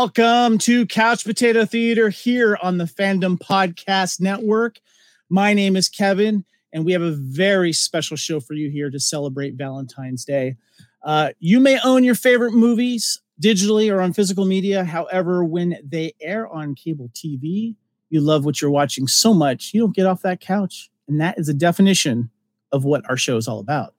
Welcome to Couch Potato Theater here on the Fandom Podcast Network. My name is Kevin, and we have a very special show for you here to celebrate Valentine's Day. Uh, you may own your favorite movies digitally or on physical media. However, when they air on cable TV, you love what you're watching so much, you don't get off that couch. And that is a definition of what our show is all about.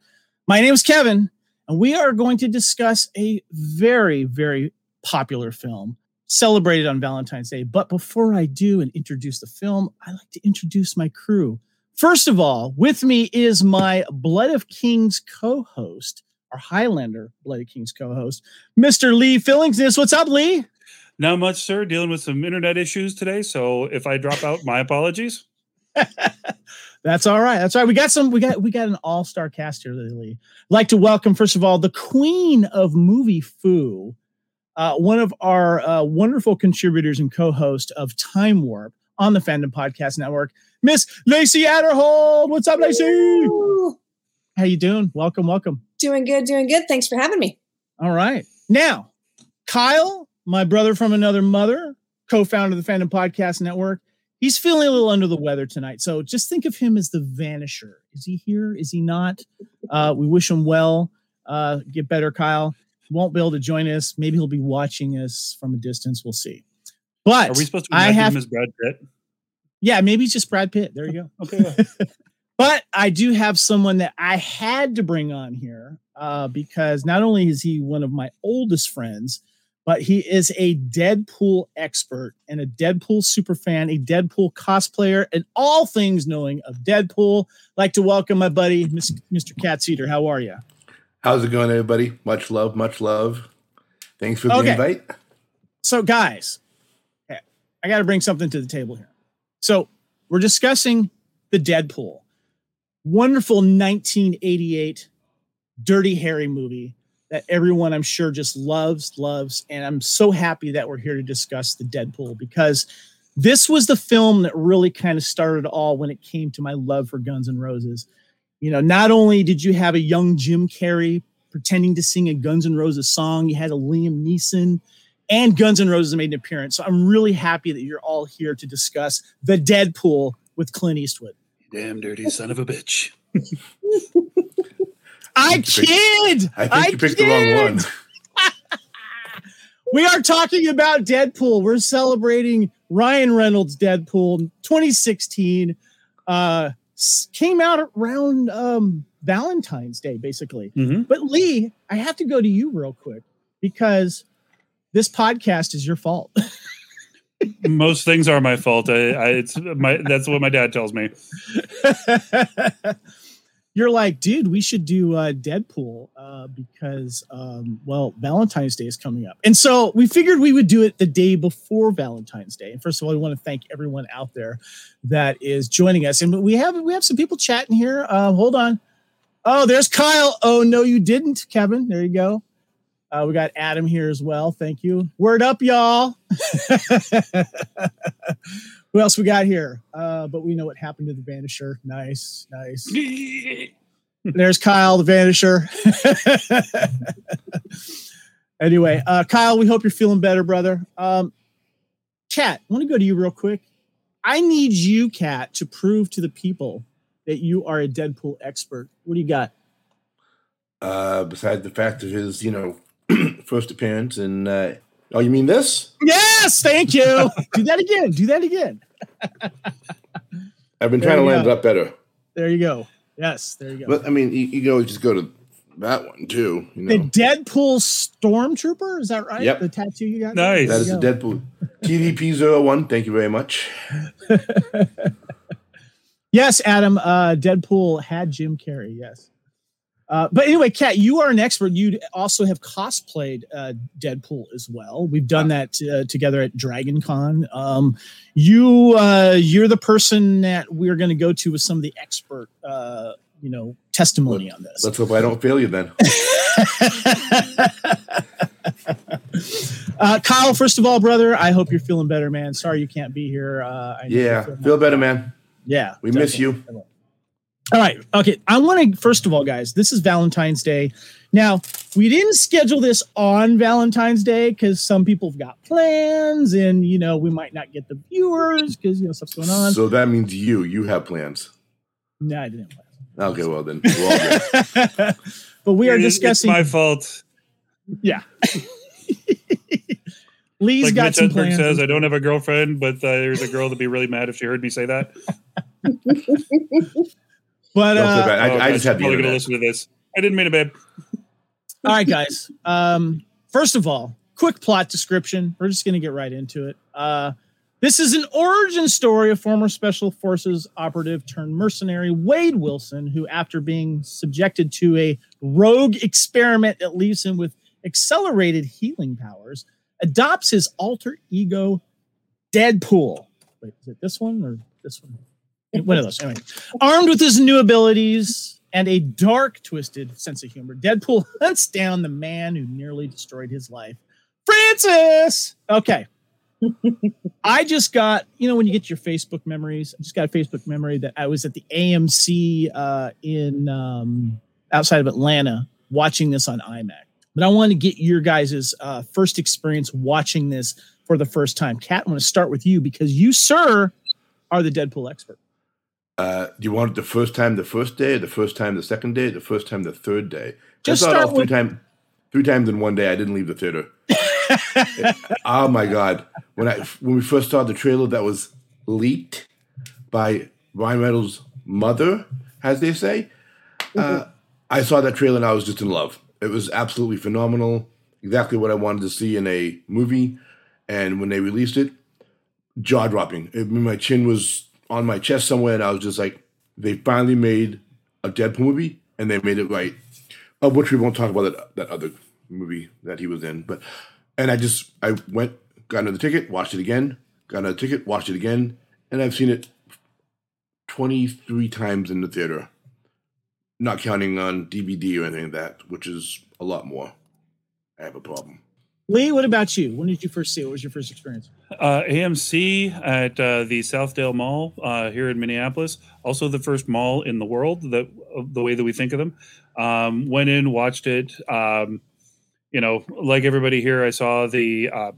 My name is Kevin, and we are going to discuss a very, very popular film celebrated on Valentine's Day. But before I do and introduce the film, I like to introduce my crew. First of all, with me is my Blood of Kings co host, our Highlander Blood of Kings co host, Mr. Lee Fillingsness. What's up, Lee? Not much, sir. Dealing with some internet issues today. So if I drop out, my apologies. That's all right. That's all right. We got some. We got we got an all star cast here, Lee. I'd like to welcome first of all the Queen of Movie Foo, uh, one of our uh, wonderful contributors and co-host of Time Warp on the Fandom Podcast Network, Miss Lacey Adderhold. What's up, Lacey? Ooh, How you doing? Welcome, welcome. doing good, doing good. Thanks for having me. All right. Now, Kyle, my brother from another mother, co-founder of the Fandom Podcast Network, he's feeling a little under the weather tonight. So just think of him as the Vanisher. Is he here? Is he not? Uh, we wish him well. Uh, get better, Kyle. Won't be able to join us. Maybe he'll be watching us from a distance. We'll see. But Are we supposed to I have, him as Brad Pitt? yeah, maybe it's just Brad Pitt. There you go. Okay. But I do have someone that I had to bring on here uh, because not only is he one of my oldest friends, but he is a Deadpool expert and a Deadpool super fan, a Deadpool cosplayer, and all things knowing of Deadpool. like to welcome my buddy, Mr. Mr. Eater. How are you? How's it going, everybody? Much love, much love. Thanks for the Okay. invite. So, guys, I got to bring something to the table here. So, we're discussing the Deadpool, wonderful 1988 Dirty Harry movie that everyone I'm sure just loves, loves. And I'm so happy that we're here to discuss the Deadpool because this was the film that really kind of started all when it came to my love for Guns N' Roses. You know, not only did you have a young Jim Carrey pretending to sing a Guns N' Roses song, you had a Liam Neeson and Guns N' Roses made an appearance. So I'm really happy that you're all here to discuss the Deadpool with Clint Eastwood. Damn dirty son of a bitch. I think you picked- kid. I think you picked the wrong one. We are talking about Deadpool. We're celebrating Ryan Reynolds' Deadpool 2016. Uh, s- came out around um, Valentine's Day, basically. Mhm. But Lee, I have to go to you real quick because this podcast is your fault. Most things are my fault. I, I it's my that's what my dad tells me. You're like, dude, we should do uh, Deadpool uh, because, um, well, Valentine's Day is coming up, and so we figured we would do it the day before Valentine's Day. And first of all, we want to thank everyone out there that is joining us, and we have we have some people chatting here. Uh, hold on. Oh, there's Kyle. Oh no, you didn't, Kevin. There you go. Uh, we got Adam here as well. Thank you. Word up, y'all. Who else we got here? Uh, but we know what happened to the Vanisher. Nice, nice. There's Kyle, the Vanisher. anyway, uh, Kyle, we hope you're feeling better, brother. Um, Kat, I want to go to you real quick. I need you, Kat, to prove to the people that you are a Deadpool expert. What do you got? Uh, besides the fact of his, you know, first appearance and uh, oh, you mean this? Yes, thank you. do that again. Do that again. I've been There trying to land go. it up better, There you go. Yes, there you go. but I mean, you, you can always just go to that one too. You the Deadpool Stormtrooper, is that right? Yep. The tattoo you got? Nice. that is the Deadpool TDP 01 Thank you very much. Yes, Adam. Uh, Deadpool had Jim Carrey. Yes. Uh, but anyway, Kat, you are an expert. You also have cosplayed uh, Deadpool as well. We've done that uh, together at Dragon Con. Um, you, uh, you're the person that we're going to go to with some of the expert, uh, you know, testimony on this. Let's hope I don't fail you then. uh, Kyle, first of all, brother, I hope you're feeling better, man. Sorry you can't be here. Uh, I Yeah, feel better, man. Yeah, We miss definitely. you. All right. Okay. I want to, first of all, guys, this is Valentine's Day. Now, we didn't schedule this on Valentine's Day because some people have got plans and, you know, we might not get the viewers because, you know, stuff's going on. So that means you, you have plans. no, I didn't have plans. Okay, well then, we're all but we are It- it's discussing. my fault. yeah. Lee's like got Mitch some Hedberg plans. says, I don't have a girlfriend, but uh, there's a girl to be really mad if she heard me say that. but, uh, bad. I, Oh, I just she's have the probably gonna listen to this. I didn't mean it, babe. all right, guys. Um, first of all, quick plot description. We're just going to get right into it. Uh, this is an origin story of former Special Forces operative turned mercenary Wade Wilson, who, after being subjected to a rogue experiment that leaves him with accelerated healing powers, adopts his alter ego, Deadpool. Wait, is it this one or this one? One of those. Anyway, armed with his new abilities and a dark, twisted sense of humor, Deadpool hunts down the man who nearly destroyed his life, Francis. Okay. I just got, you know, when you get your Facebook memories, I just got a Facebook memory that I was at the AMC uh, in um, outside of Atlanta watching this on IMAX. But I want to get your guys' uh, first experience watching this for the first time. Kat, I want to start with you because you, sir, are the Deadpool expert. Uh, do you want it the first time, the first day, the first time, the second day, the first time, the third day? Just I saw it start all three with- times, three times in one day. I didn't leave the theater. oh my god! When I when we first saw the trailer that was leaked by Ryan Reynolds' mother, as they say, uh, I saw that trailer and I was just in love. It was absolutely phenomenal. Exactly what I wanted to see in a movie. And when they released it, jaw dropping. My chin was on my chest somewhere, and I was just like, they finally made a Deadpool movie, and they made it right. Of which we won't talk about that, that other movie that he was in. But and I just I went, got another ticket, watched it again, got another ticket, watched it again, and I've seen it twenty three times in the theater, not counting on DVD or anything like that, which is a lot more. I have a problem. Lee, what about you? When did you first see it? What was your first experience? Uh, AMC at uh, the Southdale Mall uh, here in Minneapolis, also the first mall in the world that the way that we think of them. Um, went in, watched it. Um, you know, like everybody here, I saw the uh,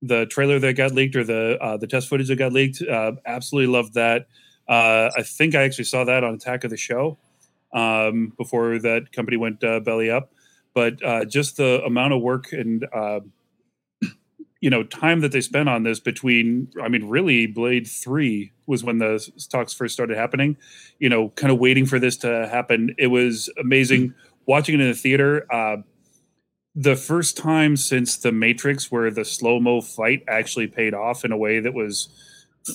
the trailer that got leaked or the uh, the test footage that got leaked. Uh, absolutely loved that. Uh, I think I actually saw that on Attack of the Show um, before that company went belly up. But uh, just the amount of work and uh, you know time that they spent on this between i mean really blade 3 was when the talks first started happening you know kind of waiting for this to happen. It was amazing watching it in the theater. Uh the first time since the matrix where the slow mo fight actually paid off in a way that was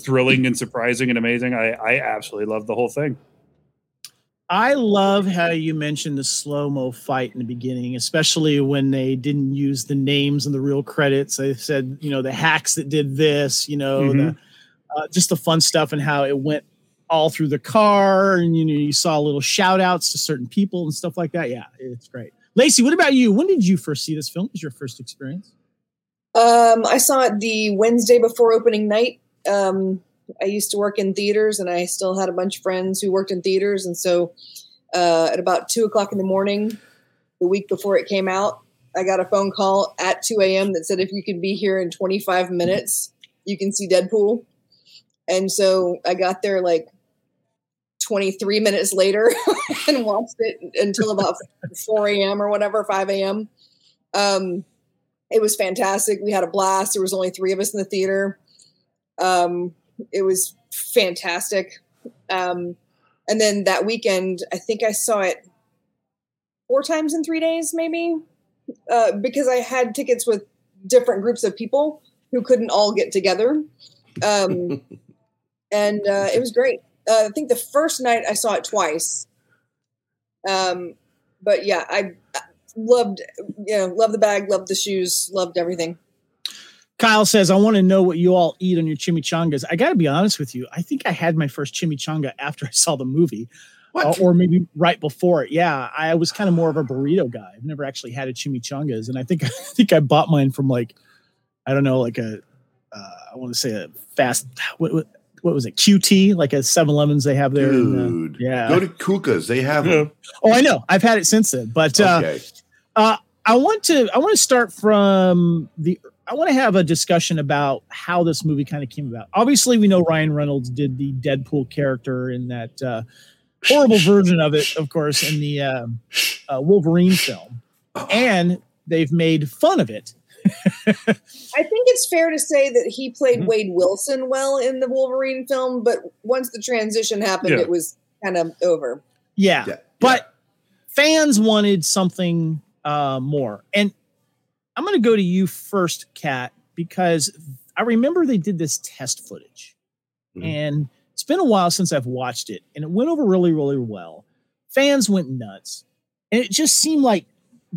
thrilling and surprising and amazing i i absolutely loved the whole thing I love how you mentioned the slow mo fight in the beginning, especially when they didn't use the names and the real credits. They said, you know, the hacks that did this, you know, the, Mhm. uh, just the fun stuff and how it went all through the car. And, you know, you saw little shout outs to certain people and stuff like that. Yeah, it's great. Lacey, what about you? When did you first see this film? What was your first experience? Um, I saw it the Wednesday before opening night. Um, I used to work in theaters, and I still had a bunch of friends who worked in theaters. And so, uh, at about two o'clock in the morning, the week before it came out, I got a phone call at two a.m. that said, "If you can be here in twenty-five minutes, you can see Deadpool." And so I got there like 23 minutes later and watched it until about 4 a.m. or whatever, 5 a.m. Um, it was fantastic. We had a blast. There was only three of us in the theater. Um, it was fantastic. Um, and then that weekend, I think I saw it four times in three days, maybe, uh, because I had tickets with different groups of people who couldn't all get together. Um, and uh, it was great. Uh, I think the first night I saw it twice. Um, but yeah, I I loved, you know, loved the bag, loved the shoes, loved everything. Kyle says, I want to know what you all eat on your chimichangas. I got to be honest with you. I think I had my first chimichanga after I saw the movie, What? uh, or maybe right before it. Yeah, I was kind of more of a burrito guy. I've never actually had a chimichangas, and I think I think I bought mine from like, I don't know, like a, uh, I want to say a fast. What, what, what was it QT like a 7-Elevens they have there. in, uh, Dude, yeah. Go to Kuka's. They have Yeah. them. oh, I know. I've had it since then, but uh, Okay. uh, I want to I want to start from the I want to have a discussion about how this movie kind of came about. Obviously, we know Ryan Reynolds did the Deadpool character in that uh, horrible version of it, of course, in the um, uh, Wolverine film, and they've made fun of it. I think it's fair to say that he played Mhm. Wade Wilson well in the Wolverine film, but once the transition happened, Yeah. it was kind of over. Yeah, Yeah, but fans wanted something uh, more, and I'm going to go to you first, Kat, because I remember they did this test footage. Mhm. and it's been a while since I've watched it, and it went over really, really well. Fans went nuts, and it just seemed like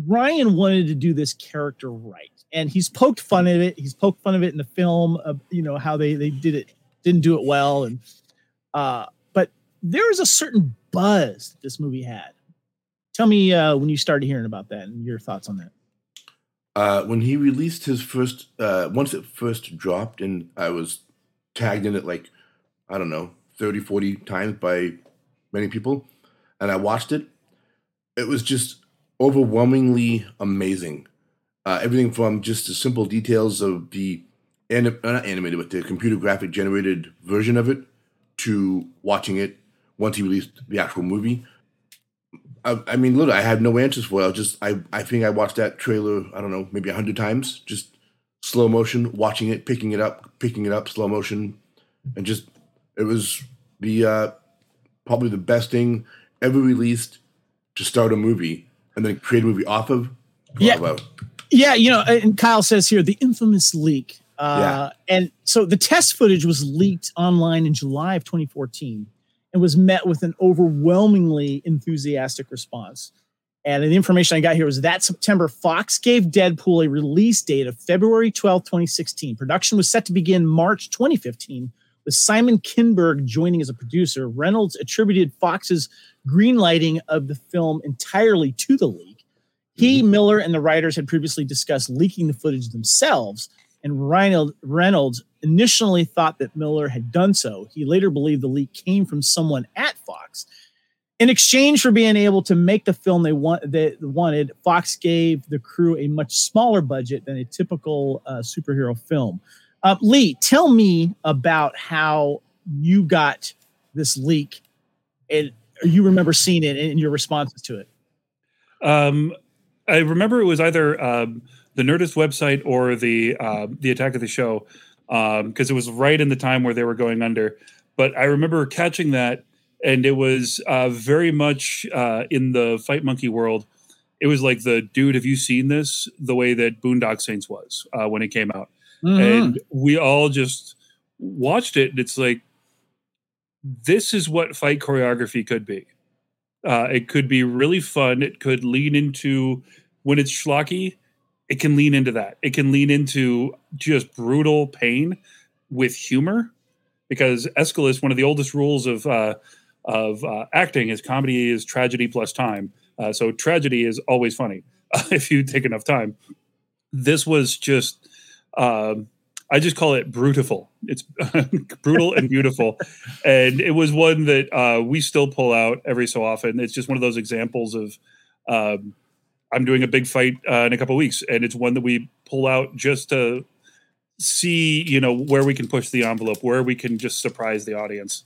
Ryan wanted to do this character right, and he's poked fun at it. He's poked fun of it in the film, of you know how they they did it, didn't do it well, and uh, but there is a certain buzz that this movie had. Tell me uh, when you started hearing about that and your thoughts on that. Uh, when he released his first, uh, once it first dropped, and I was tagged in it like, I don't know, 30, 40 times by many people, and I watched it, it was just overwhelmingly amazing. Uh, everything from just the simple details of the, anim- uh, not animated, but the computer graphic generated version of it to watching it once he released the actual movie. I, I mean, literally, I had no answers for it. I just, I, I think I watched that trailer, I don't know, maybe a hundred times, just slow motion, watching it, picking it up, picking it up, slow motion, and just, it was the, uh, probably the best thing ever released to start a movie and then create a movie off of. Yeah. Bravo. Yeah, you know, and Kyle says here the infamous leak. Uh, And so the test footage was leaked online in July of 2014 and was met with an overwhelmingly enthusiastic response. And the information I got here was that September, Fox gave Deadpool a release date of February 12, 2016. Production was set to begin March 2015, with Simon Kinberg joining as a producer. Reynolds attributed Fox's greenlighting of the film entirely to the leak. He, mm-hmm. Miller, and the writers had previously discussed leaking the footage themselves, and Reynolds initially thought that Miller had done so. He later believed the leak came from someone at Fox. In exchange for being able to make the film they want, they wanted, Fox gave the crew a much smaller budget than a typical uh, superhero film. Uh, Lee, tell me about how you got this leak, and you remember seeing it and your responses to it. Um, I remember it was either um, the Nerdist website or the uh, the Attack of the Show because it was right in the time where they were going under. But I remember catching that, and it was uh, very much uh, in the Fight Monkey world. It was like the dude, have you seen this? The way that Boondock Saints was uh, when it came out, Mm-hmm. and we all just watched it. And it's like this is what fight choreography could be. Uh, it could be really fun. It could lean into when it's schlocky. It can lean into that. It can lean into just brutal pain with humor, because Aeschylus, one of the oldest rules of uh, of uh, acting, is comedy is tragedy plus time. Uh, so tragedy is always funny if you take enough time. This was just. Um, I just call it brutiful. It's brutal and beautiful, and it was one that uh, we still pull out every so often. It's just one of those examples of um, I'm doing a big fight uh, in a couple weeks, and it's one that we pull out just to see, you know, where we can push the envelope, where we can just surprise the audience.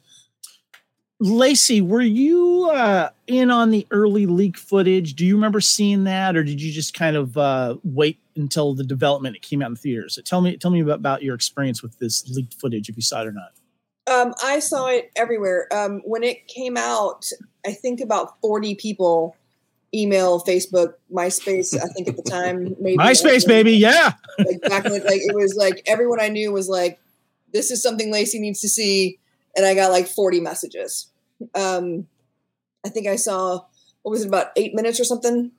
Lacey, were you uh, in on the early leak footage? Do you remember seeing that, or did you just kind of uh, wait until the development it came out in theaters? So tell me, tell me about, about your experience with this leaked footage, if you saw it or not. Um, I saw it everywhere. Um, when it came out, I think about 40 people email, Facebook, MySpace, I think at the time. Maybe MySpace, baby, yeah. Like, back when, like it was like everyone I knew was like, this is something Lacey needs to see. And I got like 40 messages. Um, I think I saw, what was it, about eight minutes or something?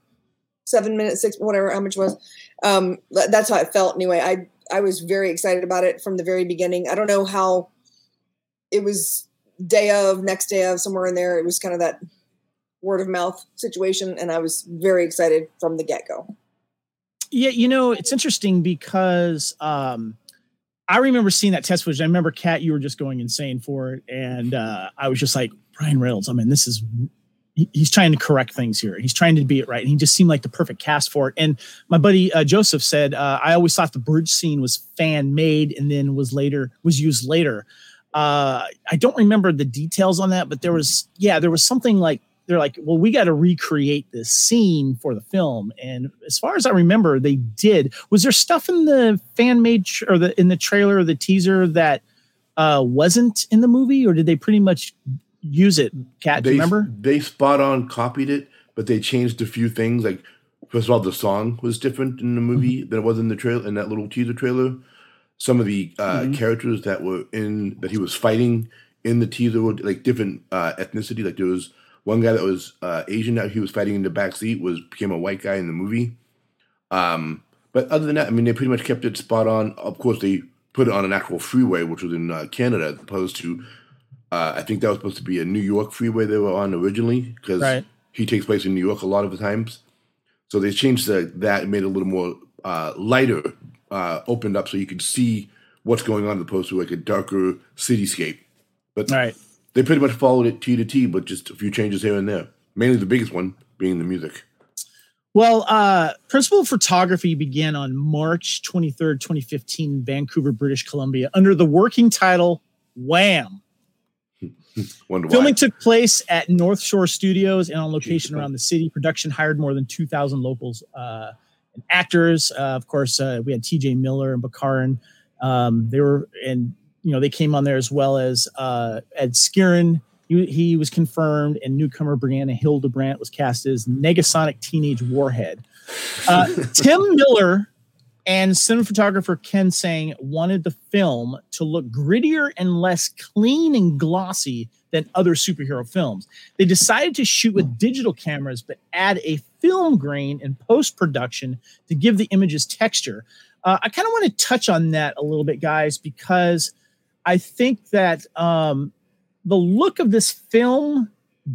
Seven minutes, six, whatever, how much was. Um, that's how it felt anyway. I, I was very excited about it from the very beginning. I don't know how it was day of, next day of, somewhere in there. It was kind of that word of mouth situation. And I was very excited from the get go. Yeah, you know, it's interesting because um, I remember seeing that test footage. I remember Kat, you were just going insane for it, and uh, I was just like, Ryan Reynolds. I mean, this is he's trying to correct things here. He's trying to be it right, and he just seemed like the perfect cast for it. And my buddy uh, Joseph said, uh, I always thought the bridge scene was fan made, and then was later was used later. Uh, I don't remember the details on that, but there was yeah, there was something like they're like, well, we got to recreate this scene for the film. And as far as I remember, they did. Was there stuff in the fan made tr- or the in the trailer or the teaser that uh, wasn't in the movie, or did they pretty much use it? Do They you remember? they spot on copied it, but they changed a few things. Like first of all, the song was different in the movie Mm-hmm. than it was in the trail in that little teaser trailer. Some of the uh, Mhm. characters that were in that he was fighting in the teaser were like different uh, ethnicity. Like there was one guy that was uh, Asian that he was fighting in the back seat was became a white guy in the movie. Um, but other than that, I mean, they pretty much kept it spot on. Of course, they put it on an actual freeway, which was in uh, Canada, as opposed to uh, I think that was supposed to be a New York freeway they were on originally because Right. he takes place in New York a lot of the times. So they changed the, that and made it a little more uh, lighter, uh, opened up so you could see what's going on as opposed to like a darker cityscape. But right. They pretty much followed it T to T, but just a few changes here and there. Mainly the biggest one being the music. Well, uh, principal photography began on March 23rd, 2015, in Vancouver, British Columbia, under the working title Wham! Wonder why. Filming took place at North Shore Studios and on location around the city. Production hired more than 2,000 locals uh, and actors. Uh, of course, uh, we had TJ Miller and Baccarin. Um, they were, and you know, they came on there as well as uh, Ed Skrein. He, he was confirmed, and newcomer Brianna Hildebrandt was cast as Negasonic Teenage Warhead. Uh, Tim Miller and cinematographer Ken Seng wanted the film to look grittier and less clean and glossy than other superhero films. They decided to shoot with digital cameras, but add a film grain in post production to give the images texture. Uh, I kind of want to touch on that a little bit, guys, because I think that um, the look of this film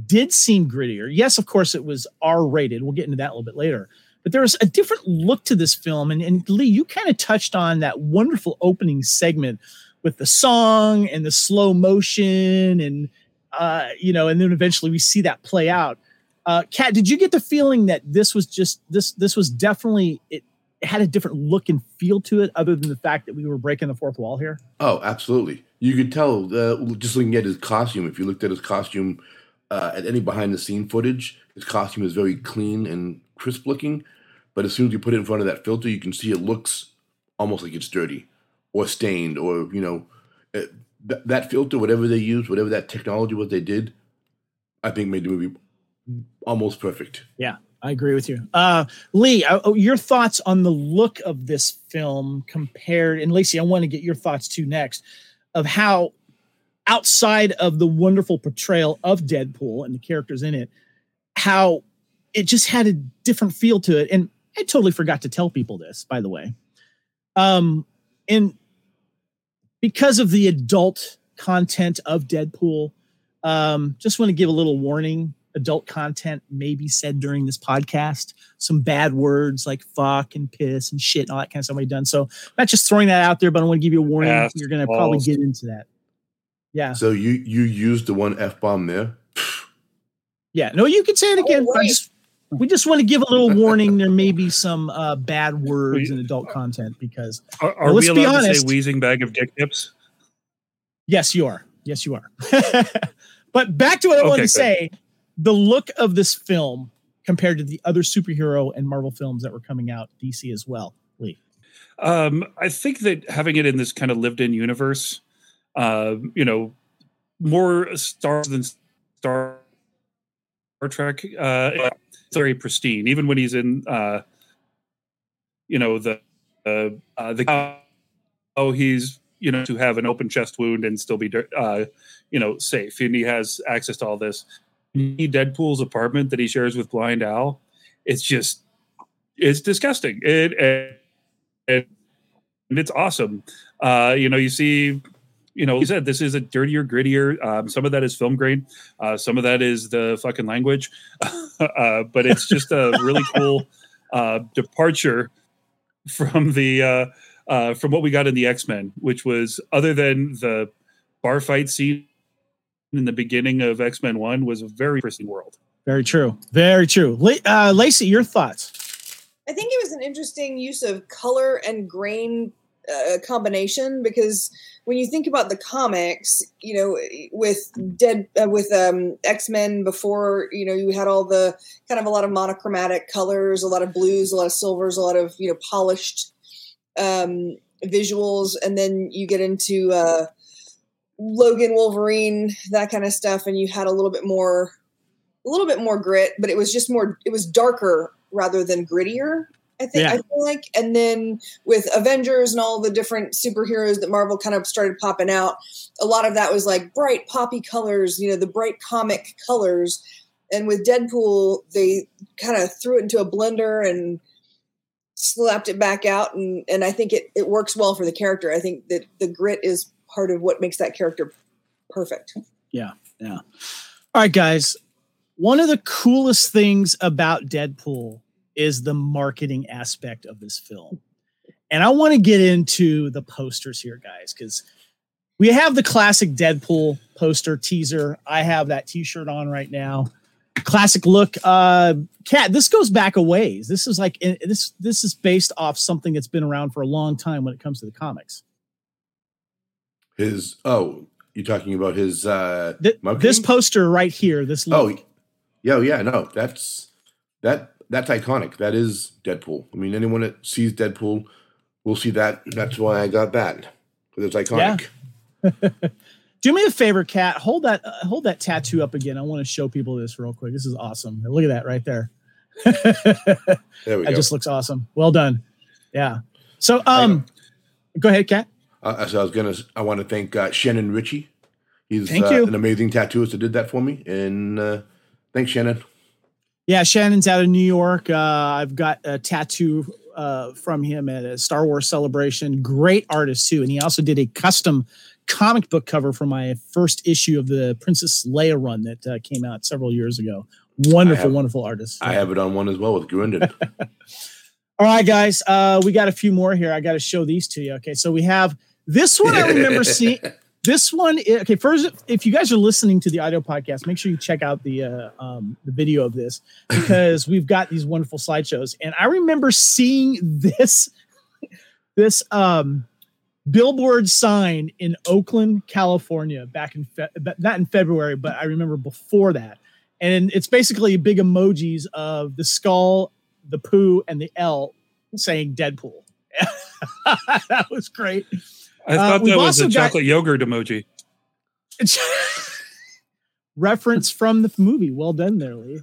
did seem grittier. Yes, of course, it was R rated. We'll get into that a little bit later but there was a different look to this film and, and lee you kind of touched on that wonderful opening segment with the song and the slow motion and uh, you know and then eventually we see that play out uh, kat did you get the feeling that this was just this this was definitely it, it had a different look and feel to it other than the fact that we were breaking the fourth wall here Oh, absolutely. You could tell uh, just looking at his costume. If you looked at his costume uh, at any behind the scene footage, his costume is very clean and crisp looking. But as soon as you put it in front of that filter, you can see it looks almost like it's dirty or stained or, you know, it, th- that filter, whatever they used, whatever that technology was they did, I think made the movie almost perfect. I agree with you. Uh, Lee, uh, oh, your thoughts on the look of this film compared, and Lacey, I want to get your thoughts too next, of how outside of the wonderful portrayal of Deadpool and the characters in it, how it just had a different feel to it. And I totally forgot to tell people this, by the way. Um, and because of the adult content of Deadpool, um, just want to give a little warning adult content may be said during this podcast. Some bad words like fuck and piss and shit and all that kind of stuff may be done. So not just throwing that out there, but I want to give you a warning. Ass You're going to probably get into that. Yeah. So you you used the one f bomb there. Yeah. No, you can say it again. Oh, but I right. just- we just want to give a little warning. There may be some uh, bad words in adult content because Are, are Well, we let's be allowed to honest. say wheezing bag of dick tips? Yes, you are. Yes, you are. but back to what I Okay, wanted to good. say the look of this film compared to the other superhero and Marvel films that were coming out, DC as well. Lee. Um, I think that having it in this kind of lived-in universe, uh, you know, more stars than Star Trek, uh, it's very pristine. Even when he's in, uh, you know, the uh, uh, the oh, he's you know to have an open chest wound and still be uh, you know safe, and he has access to all this. Deadpool's apartment that he shares with Blind Al, it's just it's disgusting. It and, it's awesome. Uh, you know, you see, you know, you said this is a dirtier, grittier. Um, some of that is film grain. Uh, some of that is the fucking language. uh, but it's just a really cool uh, departure from the uh, uh, from what we got in the X Men, which was other than the bar fight scene in the beginning of X Men One, was a very interesting world. Very true. Very true. Uh, Lacey, your thoughts? I think it was an interesting use of color and grain uh, combination because when you think about the comics, you know, with dead uh, with um, X Men before, you know, you had all the kind of a lot of monochromatic colors, a lot of blues, a lot of silvers, a lot of you know polished um, visuals, and then you get into uh, Logan, Wolverine, that kind of stuff, and you had a little bit more, a little bit more grit, but it was just more, it was darker rather than grittier. I think yeah. I feel like, and then with Avengers and all the different superheroes that Marvel kind of started popping out, a lot of that was like bright poppy colors, you know, the bright comic colors. And with Deadpool, they kind of threw it into a blender and slapped it back out, and and I think it it works well for the character. I think that the grit is part of what makes that character perfect. Yeah, yeah. All right, guys. One of the coolest things about Deadpool is the marketing aspect of this film. And I want to get into the posters here, guys, because we have the classic Deadpool poster teaser. I have that t-shirt on right now. Classic look. Uh cat, this goes back a ways. This is like this this is based off something that's been around for a long time when it comes to the comics. His oh, you're talking about his uh Th- this poster right here, this oh, look. Oh, yeah, yeah, no, that's that that's iconic. That is Deadpool. I mean, anyone that sees Deadpool will see that. That's why I got that because it's iconic. Yeah. Do me a favor, Cat. Hold that uh, hold that tattoo up again. I want to show people this real quick. This is awesome. Look at that right there. there we go. That just looks awesome. Well done. Yeah. So, um, go ahead, Cat. Uh, so I was gonna. I want to thank uh, Shannon Ritchie. He's thank uh, an amazing tattooist that did that for me, and uh, thanks, Shannon. Yeah, Shannon's out of New York. Uh, I've got a tattoo uh, from him at a Star Wars celebration. Great artist too, and he also did a custom comic book cover for my first issue of the Princess Leia run that uh, came out several years ago. Wonderful, have, wonderful artist. I have it on one as well with Grundon. All right, guys, uh, we got a few more here. I got to show these to you. Okay, so we have this one. I remember seeing. This one, okay. First, if you guys are listening to the audio podcast, make sure you check out the uh, um, the video of this because we've got these wonderful slideshows. And I remember seeing this this um, billboard sign in Oakland, California, back in fe- not in February, but I remember before that. And it's basically big emojis of the skull, the poo, and the L saying Deadpool. that was great. I uh, thought uh, that was a chocolate yogurt emoji. reference from the movie. Well done there, Lee.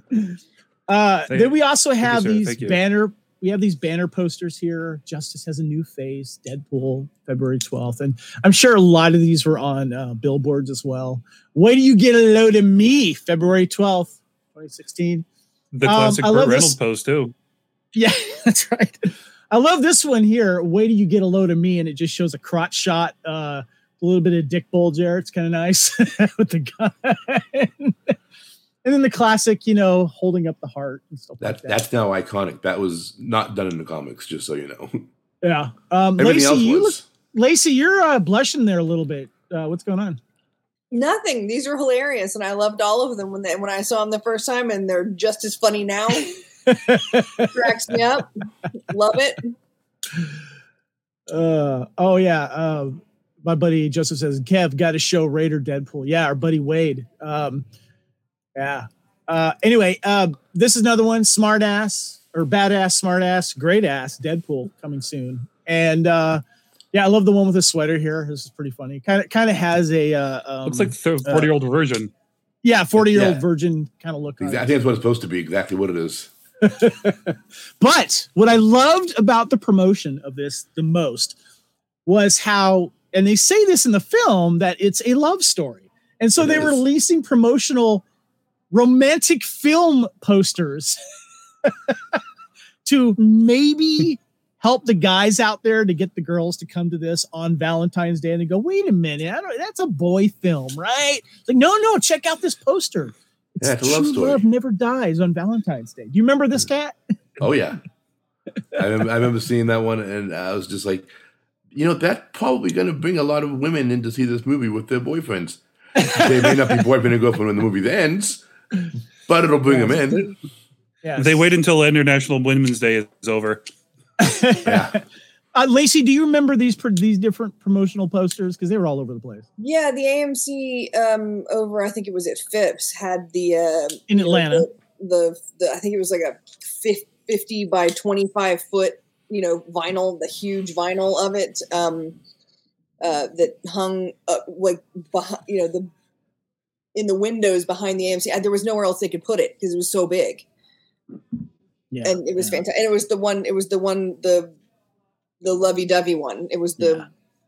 Uh, then we also have these banner. We have these banner posters here. Justice has a new face. Deadpool, February twelfth, and I'm sure a lot of these were on uh, billboards as well. Wait do you get a load of me? February twelfth, 2016. The classic um, Burt Reynolds this. post too. Yeah, that's right. I love this one here. Wait till you get a load of me, and it just shows a crotch shot, uh, a little bit of dick bulge there. It's kind of nice with the gun. and then the classic, you know, holding up the heart and stuff that, like that. That's now iconic. That was not done in the comics, just so you know. Yeah. Um, Lacey, you look, Lacey, you're uh, blushing there a little bit. Uh, what's going on? Nothing. These are hilarious, and I loved all of them when they, when I saw them the first time, and they're just as funny now. Cracks me up. Love it. Uh oh yeah. Uh, my buddy Joseph says, Kev got to show Raider Deadpool. Yeah, our buddy Wade. Um, yeah. Uh, anyway, uh, this is another one, smart ass or badass, smart ass, great ass, Deadpool coming soon. And uh, yeah, I love the one with the sweater here. This is pretty funny. Kind of kind of has a uh, um, looks like the 40 year old version. Yeah, 40 year old yeah. virgin kind of look. Exactly. I think that's what it's supposed to be. Exactly what it is. but what I loved about the promotion of this the most was how, and they say this in the film, that it's a love story. And so it they is. were releasing promotional romantic film posters to maybe help the guys out there to get the girls to come to this on Valentine's Day and they go, wait a minute, that's a boy film, right? like, no, no, check out this poster. It's, yeah, it's a love story. Love never dies on Valentine's Day. Do you remember this cat? Oh yeah, I, remember, I remember seeing that one, and I was just like, you know, that's probably going to bring a lot of women in to see this movie with their boyfriends. they may not be boyfriend and girlfriend when the movie ends, but it'll bring them in. Yes. They wait until International Women's Day is over. Yeah. Uh, Lacey, do you remember these pr- these different promotional posters? Because they were all over the place Yeah, the AMC um, over, I think it was at Phipps, had the uh, in know, Atlanta. the, the, the I think it was like a fifty by twenty five foot, you know, vinyl, the huge vinyl of it um, uh, that hung uh, like behind, you know, the in the windows behind the AMC. There was nowhere else they could put it because it was so big, Yeah, and it was yeah. fantastic. And it was the one, it was the one, the the lovey dovey one. It was the Yeah.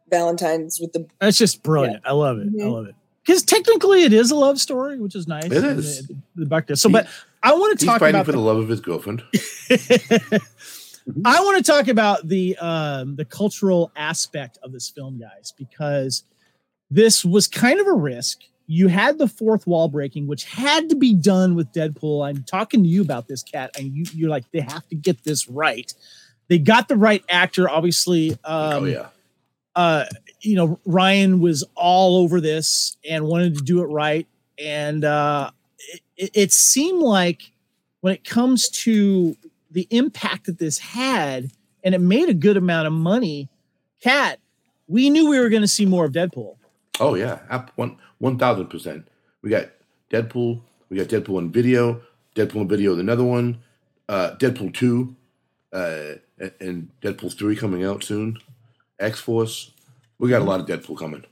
Valentine's with the That's just brilliant. I love it. I Mhm. love it. Because technically, it is a love story, which is nice. It And is. The, the back there. So, He- but I want to talk fighting about for the the love of his girlfriend. I want to talk about the um, the cultural aspect of this film, guys, because this was kind of a risk. You had the fourth wall breaking, which had to be done with Deadpool. I'm talking to you about this, cat, and you, you're like, they have to get this right. They got the right actor, obviously. Um, oh yeah. uh, you know, Ryan was all over this and wanted to do it right. And uh, it- it, seemed like when it comes to the impact that this had, and it made a good amount of money, Cat, we knew we were going to see more of Deadpool. Oh yeah, App one one thousand percent. We got Deadpool. We got Deadpool in video. Deadpool in video, another one. Uh, Deadpool two, uh, and- and Deadpool three coming out soon. X Force. We got a lot of Deadpool coming.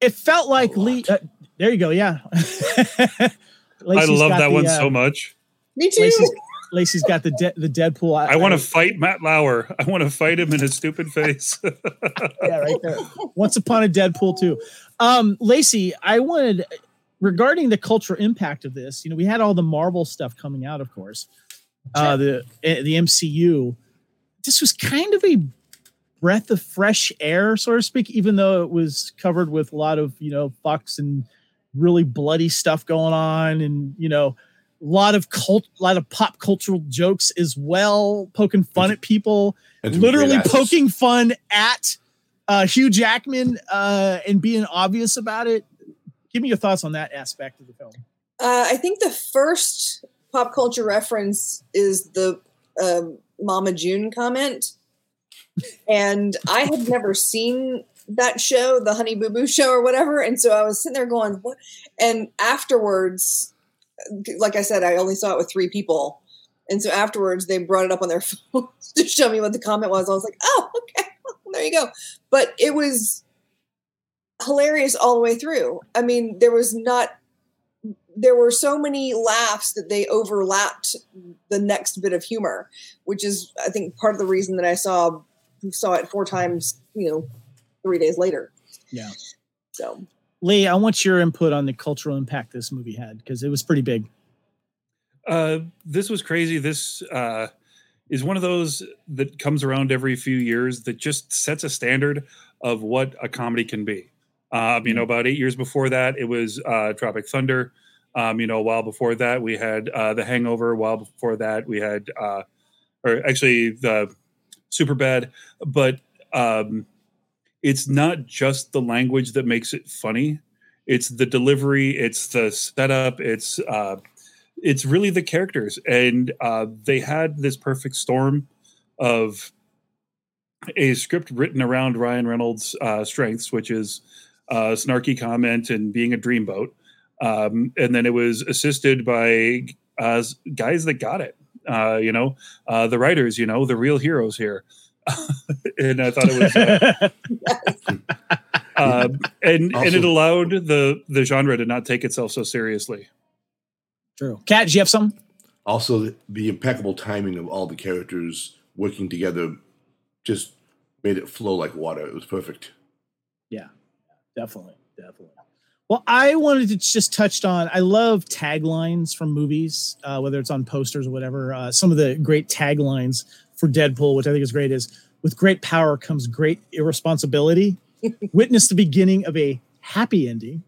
It felt like Lee. Uh, there you go. Yeah. I love that the, one uh, so much. me too. Lacey's, Lacey's got the de- the Deadpool. I want to fight Matt Lauer. I want to fight him in his stupid face. yeah, right there. Once upon a Deadpool too. Um, Lacey, I wanted regarding the cultural impact of this. You know, we had all the Marvel stuff coming out, of course. Uh, the eh, the MCU. This was kind of a breath of fresh air, so to speak, even though it was covered with a lot of you know fucks and really bloody stuff going on, and you know. A lot of cult, a lot of pop cultural jokes as well, poking fun at people And literally poking fun at uh, Hugh Jackman uh, and being obvious about it. Give me your thoughts on that aspect of the film. Uh, I think the first pop culture reference is the um, Mama June comment, and I had never seen that show, the Honey Boo Boo show or whatever, and so I was sitting there going, "What?" And afterwards, like I said, I only saw it with three people, and so afterwards they brought it up on their phones to show me what the comment was. I was like, "Oh, okay, there you go." But it was hilarious all the way through. I mean, there was not there were so many laughs that they overlapped the next bit of humor, which is I think part of the reason that I saw saw it four times, you know, three days later. Yeah. So Lee, I want your input on the cultural impact this movie had because it was pretty big. uh, this was crazy. This uh, is one of those that comes around every few years that just sets a standard of what a comedy can be. Um, you know, about eight years before that, it was uh, Tropic Thunder. Um, you know, a while before that, we had uh, The Hangover. A while before that, we had, uh, or actually, the Super Bad. But um, it's not just the language that makes it funny; it's the delivery, it's the setup, it's uh, it's really the characters. And uh, they had this perfect storm of a script written around ryan reynolds uh, strengths which is uh, snarky comment and being a dreamboat um, and then it was assisted by uh, guys that got it uh, you know uh, the writers you know the real heroes here and i thought it was uh, um, and and it allowed the the genre to not take itself so seriously True. Cat, do you have some? Also, the, the impeccable timing of all the characters working together just made it flow like water. It was perfect. Yeah, definitely. Definitely. Well, I wanted to just touch on. I love taglines from movies, uh, whether it's on posters or whatever. Uh, some of the great taglines for Deadpool, which I think is great, is "With great power comes great irresponsibility." Witness the beginning of a happy ending.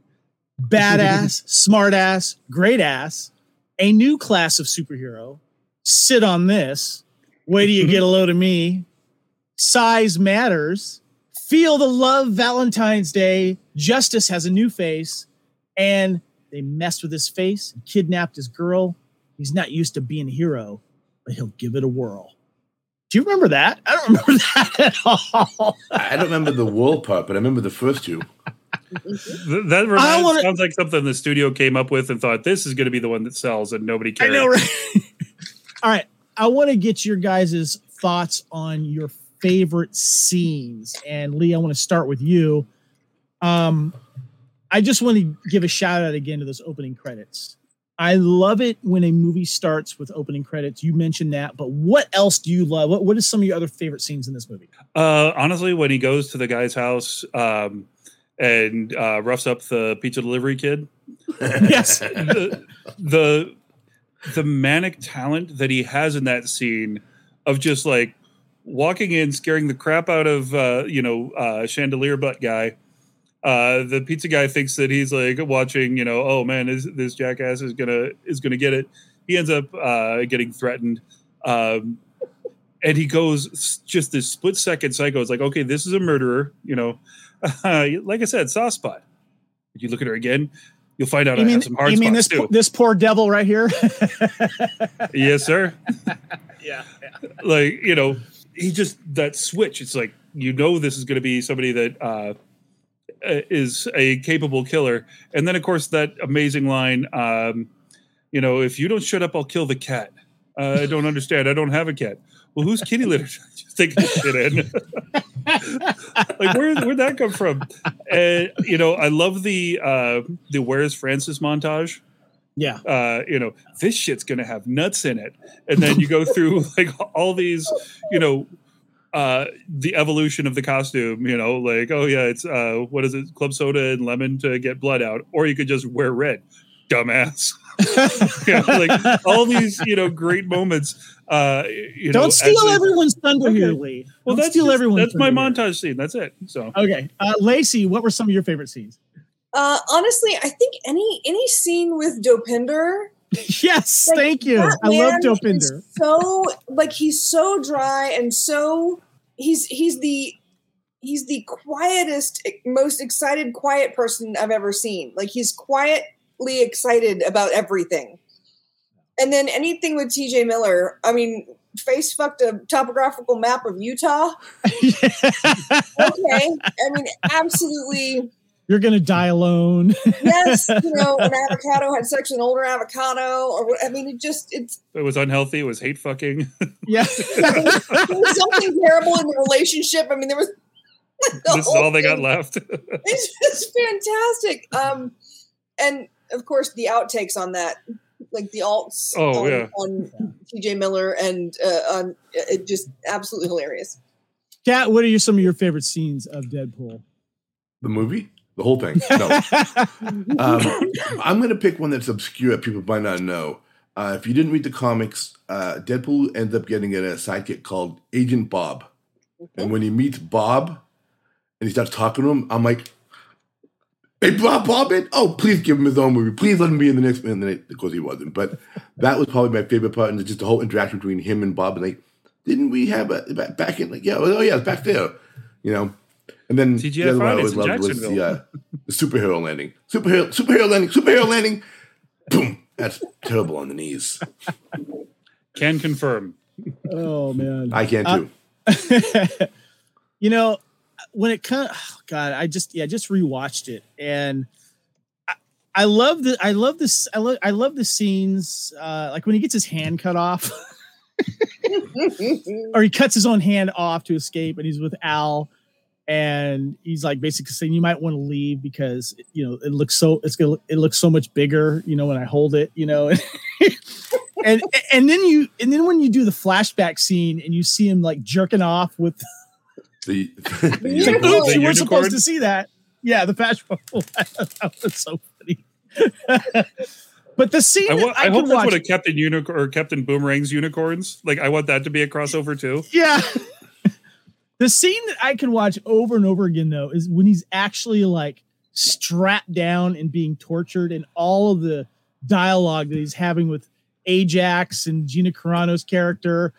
Badass, smartass, great ass. A new class of superhero. Sit on this. Wait till you get a load of me. Size matters. Feel the love Valentine's Day. Justice has a new face, and they messed with his face and kidnapped his girl. He's not used to being a hero, but he'll give it a whirl. Do you remember that? I don't remember that at all. I don't remember the wool part, but I remember the first two. That reminds, wanna- sounds like something the studio came up with and thought this is going to be the one that sells, and nobody I know, right? all right. I want to get your guys' thoughts on your favorite scenes. And Lee, I want to start with you. Um, I just want to give a shout out again to those opening credits. I love it when a movie starts with opening credits. You mentioned that, but what else do you love? What What is some of your other favorite scenes in this movie? Uh, honestly, when he goes to the guy's house um, and uh, roughs up the pizza delivery kid, yes, the, the the manic talent that he has in that scene of just like walking in, scaring the crap out of uh, you know uh, chandelier butt guy. Uh, the pizza guy thinks that he's like watching, you know, oh man, is, this jackass is gonna is gonna get it. He ends up uh, getting threatened, um, and he goes just this split second psycho. It's like, okay, this is a murderer, you know. like I said, soft spot. If you look at her again, you'll find out you I mean have some hard you mean spots this too. this poor devil right here? yes, sir. yeah. like you know he just that switch it's like you know this is going to be somebody that uh is a capable killer. And then of course that amazing line um you know if you don't shut up i'll kill the cat. Uh, i don't understand. I don't have a cat. Well who's kitty litter just taking shit in? Like where where'd that come from? And you know i love the uh the where's francis montage. Yeah. uh, you know, this shit's gonna have nuts in it. And then you go through like all these, you know, uh, the evolution of the costume, you know, like, oh yeah, it's uh what is it, club soda and lemon to get blood out, or you could just wear red, dumbass. yeah, like all these, you know, great moments. Uh you Don't steal as everyone's thunder Okay. here, Lee. Well, Don't that's steal just- everyone's That's my thunder here. montage scene. That's it. So Okay, uh, Lacey, what were some of your favorite scenes? Uh, honestly, I think any any scene with Dopinder. yes, like, thank you. I love Dopinder. So like he's so dry and so he's he's the he's the quietest, most excited, quiet person I've ever seen. Like he's quietly excited about everything. And then anything with TJ Miller, I mean, face fucked a topographical map of Utah. Okay. I mean, absolutely You're gonna die alone. yes, you know, an avocado had sex with an older avocado, or what, I mean, it just it's it was unhealthy. It was hate fucking. yeah. there was something terrible in the relationship. I mean, there was. the this is whole all they got left. It's just fantastic. Um, and of course the outtakes on that, like the alts. Oh, on, yeah. on T.J. Miller and uh, on it just absolutely hilarious. Kat, what are your, some of your favorite scenes of Deadpool? The movie, the whole thing. No, um, I'm going to pick one that's obscure. that People might not know. Uh, if you didn't read the comics, uh, Deadpool ends up getting a sidekick called Agent Bob. And when he meets Bob and he starts talking to him, I'm like, "Hey, Bob, Bob, it. Oh, please give him his own movie. Please let him be in the next." And then, of course, he wasn't. But that was probably my favorite part, and just the whole interaction between him and Bob. And like, didn't we have a back- back in? Like, yeah, oh yeah, it's back there. You know. And then TGI the other one I Fridays always loved was the, uh, the superhero landing. Superhero, superhero landing, superhero landing. Boom. That's terrible on the knees. Can confirm. oh man. I can Uh, too. you know, when it comes, oh God, I just yeah, just rewatched it, and I, I love the I love this I love I love the scenes uh, like when he gets his hand cut off, or he cuts his own hand off to escape, and he's with Al, and he's like basically saying you might want to leave because you know it looks so it's gonna it looks so much bigger, you know, when I hold it, you know. And, and then you and then when you do the flashback scene and you see him like jerking off with The, like, The you weren't supposed to see that. Yeah, the patch that was so funny. but the scene I, that I, I hope that's watch, what a Captain Unicorn or Captain Boomerang's unicorns. Like I want that to be a crossover too. yeah. The scene that I can watch over and over again though is when he's actually like strapped down and being tortured, and all of the dialogue that he's having with Ajax and Gina Carano's character,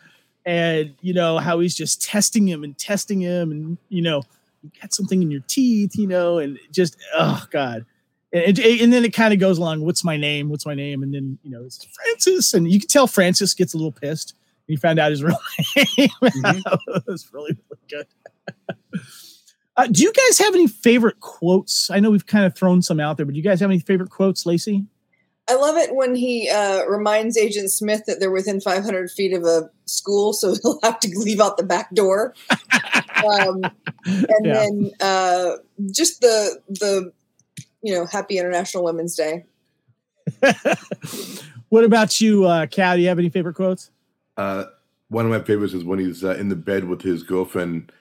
and you know how he's just testing him and testing him, and you know you got something in your teeth, you know, and just oh god. And, and then it kind of goes along. What's my name? What's my name? And then you know it's Francis, and you can tell Francis gets a little pissed. And you found out his real name. Mm-hmm. it was really really good. Uh, do you guys have any favorite quotes? I know we've kind of thrown some out there, but do you guys have any favorite quotes, Lacey? I love it when he uh, reminds Agent Smith that they're within 500 feet of a school, so he'll have to leave out the back door. um, and yeah. then uh, just the the you know Happy International Women's Day. what about you, uh, Cal? Do you have any favorite quotes? Uh, one of my favorites is when he's uh, in the bed with his girlfriend.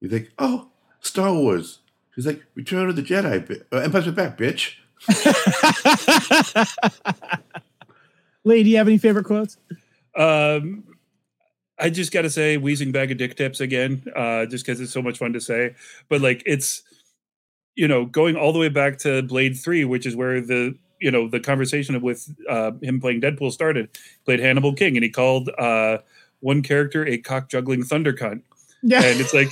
He's like, "Oh, Star Wars." He's like, "Return of the Jedi, uh, Empire Back, bitch." Lee, do you have any favorite quotes? Um, I just got to say, wheezing bag of dick tips again, uh, just because it's so much fun to say. But like, it's you know going all the way back to Blade Three, which is where the you know the conversation with uh, him playing Deadpool started. He played Hannibal King, and he called uh, one character a cock juggling thunder cunt. Yeah, and it's like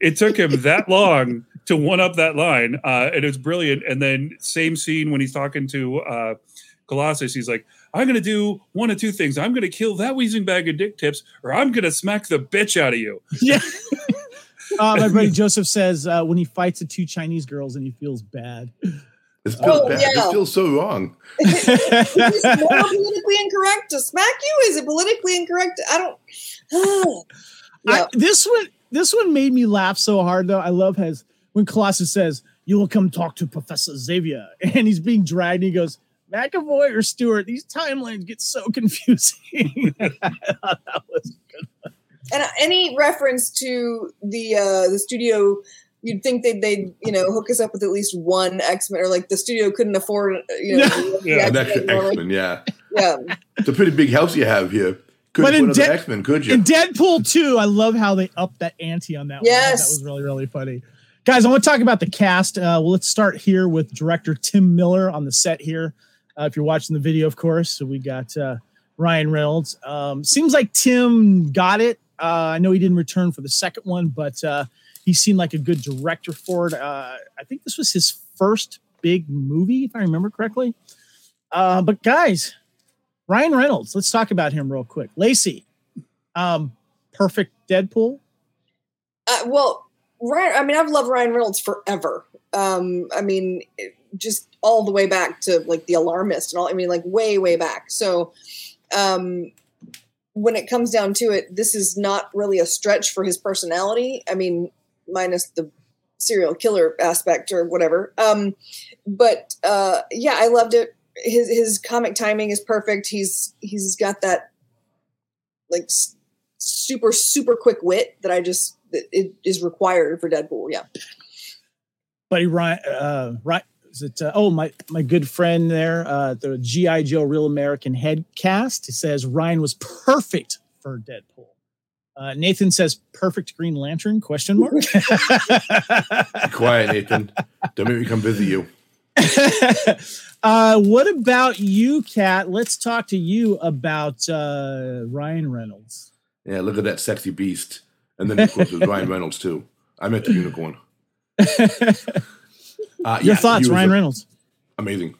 it took him that long to one up that line, uh, and it's brilliant. And then same scene when he's talking to uh, Colossus, he's like, "I'm going to do one of two things. I'm going to kill that wheezing bag of dick tips, or I'm going to smack the bitch out of you." Yeah. uh, my buddy Joseph says uh, when he fights the two Chinese girls and he feels bad. It feels oh, bad. Yeah. It feels so wrong. is it more politically incorrect to smack you? Is it politically incorrect? I don't. yeah. I, this one this one made me laugh so hard though. I love his when Colossus says, "You will come talk to Professor Xavier," and he's being dragged. And he goes, "McAvoy or Stewart? These timelines get so confusing." that was good. And uh, any reference to the uh, the studio you'd think they'd they'd you know hook us up with at least one X Men or like the studio couldn't afford you know yeah, an extra X Men yeah yeah it's a pretty big house you have here could but in De- X Men, could you? In Deadpool 2, I love how they upped that ante on that yes. one. That was really, really funny. Guys, I want to talk about the cast. Uh, well, let's start here with director Tim Miller on the set here. Uh, if you're watching the video, of course. So we got uh, Ryan Reynolds. Um, seems like Tim got it. Uh, I know he didn't return for the second one, but uh, he seemed like a good director for it. Uh, I think this was his first big movie, if I remember correctly. but guys, Ryan Reynolds, let's talk about him real quick. Lacey, um, perfect Deadpool. Uh, well, Ryan, I mean, I've loved Ryan Reynolds forever. Um, I mean, just all the way back to like The Alarmist and all. I mean, like way, way back. So, um, when it comes down to it, this is not really a stretch for his personality. I mean, minus the serial killer aspect or whatever. Um, but uh, yeah, I loved it his his comic timing is perfect. He's he's got that like super super quick wit that I just that it is required for Deadpool. Yeah. Buddy Ryan, uh, right? Is it? Uh, oh, my my good friend there, uh, the GI Joe Real American Head cast. Says Ryan was perfect for Deadpool. Uh, Nathan says perfect Green Lantern? Question mark. Quiet, Nathan. Don't make me come visit you. uh, what about you, Kat? Let's talk to you about uh, Ryan Reynolds. Yeah, look at that sexy beast. And then, of course, there's Ryan Reynolds, too. I meant the unicorn. Uh, Your yeah, thoughts, Ryan Reynolds? Amazing.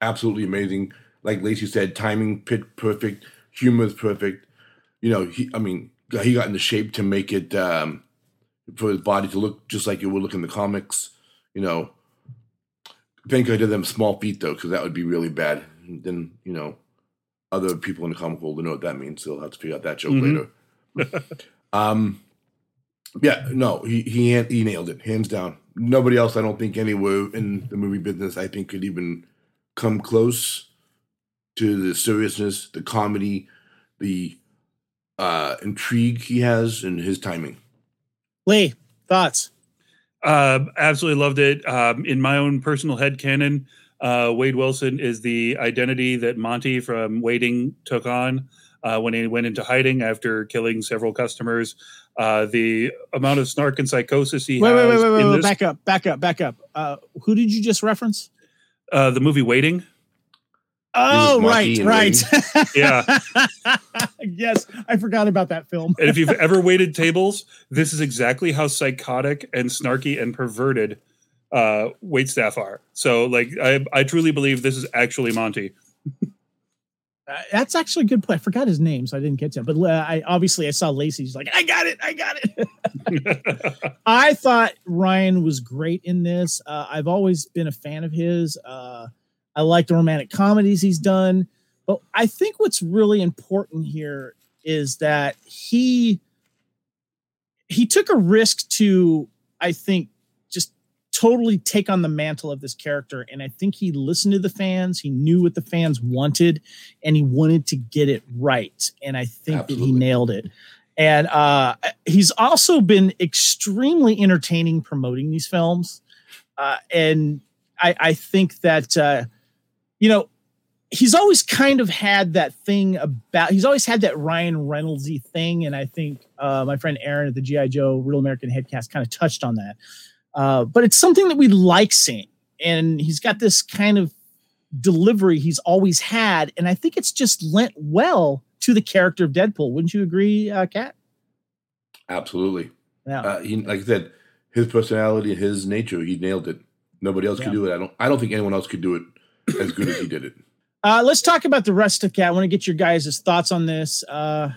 Absolutely amazing. Like Lacey said, timing pit perfect, humor is perfect. You know, he, I mean, he got into shape to make it um, for his body to look just like it would look in the comics. You know, Thank God to them small feet though, because that would be really bad. then you know, other people in the comic world will know what that means. So they'll have to figure out that joke mm-hmm. later. um, yeah, no, he he he nailed it hands down. Nobody else, I don't think, anywhere in the movie business, I think, could even come close to the seriousness, the comedy, the uh, intrigue he has, and his timing. Lee, thoughts? Uh, absolutely loved it. Um, in my own personal head canon, uh, Wade Wilson is the identity that Monty from Waiting took on uh, when he went into hiding after killing several customers. Uh, the amount of snark and psychosis he wait, has. Wait, wait, wait, wait, this, back up, back up, back up. Uh, who did you just reference? Uh, the movie Waiting. Oh, right, right. yeah. yes, I forgot about that film. and if you've ever waited tables, this is exactly how psychotic and snarky and perverted uh, wait staff are. So, like, I, I truly believe this is actually Monty. Uh, that's actually a good play. I forgot his name, so I didn't get to it. But uh, I obviously I saw Lacey. He's like, I got it, I got it. I thought Ryan was great in this. Uh, I've always been a fan of his. I like the romantic comedies he's done, but I think what's really important here is that he he took a risk to, I think, just totally take on the mantle of this character. And I think he listened to the fans. He knew what the fans wanted, and he wanted to get it right. And I think Absolutely. that he nailed it. And uh, he's also been extremely entertaining promoting these films. Uh, and I, I, think that, uh, you know, he's always kind of had that thing about, he's always had that Ryan Reynoldsy thing. And I think uh, my friend Aaron at the G.I. Joe Real American Headcast kind of touched on that uh, but it's something that we like seeing. And he's got this kind of delivery he's always had. And I think it's just lent well to the character of Deadpool. Wouldn't you agree, uh, Kat? Absolutely. Yeah. Uh, he, like I said, his personality, his nature, he nailed it. Nobody else yeah. could do it. I don't. I don't think anyone else could do it as good as he did it. Uh, let's talk about the rest of Cat. I want to get your guys' thoughts on this. Uh,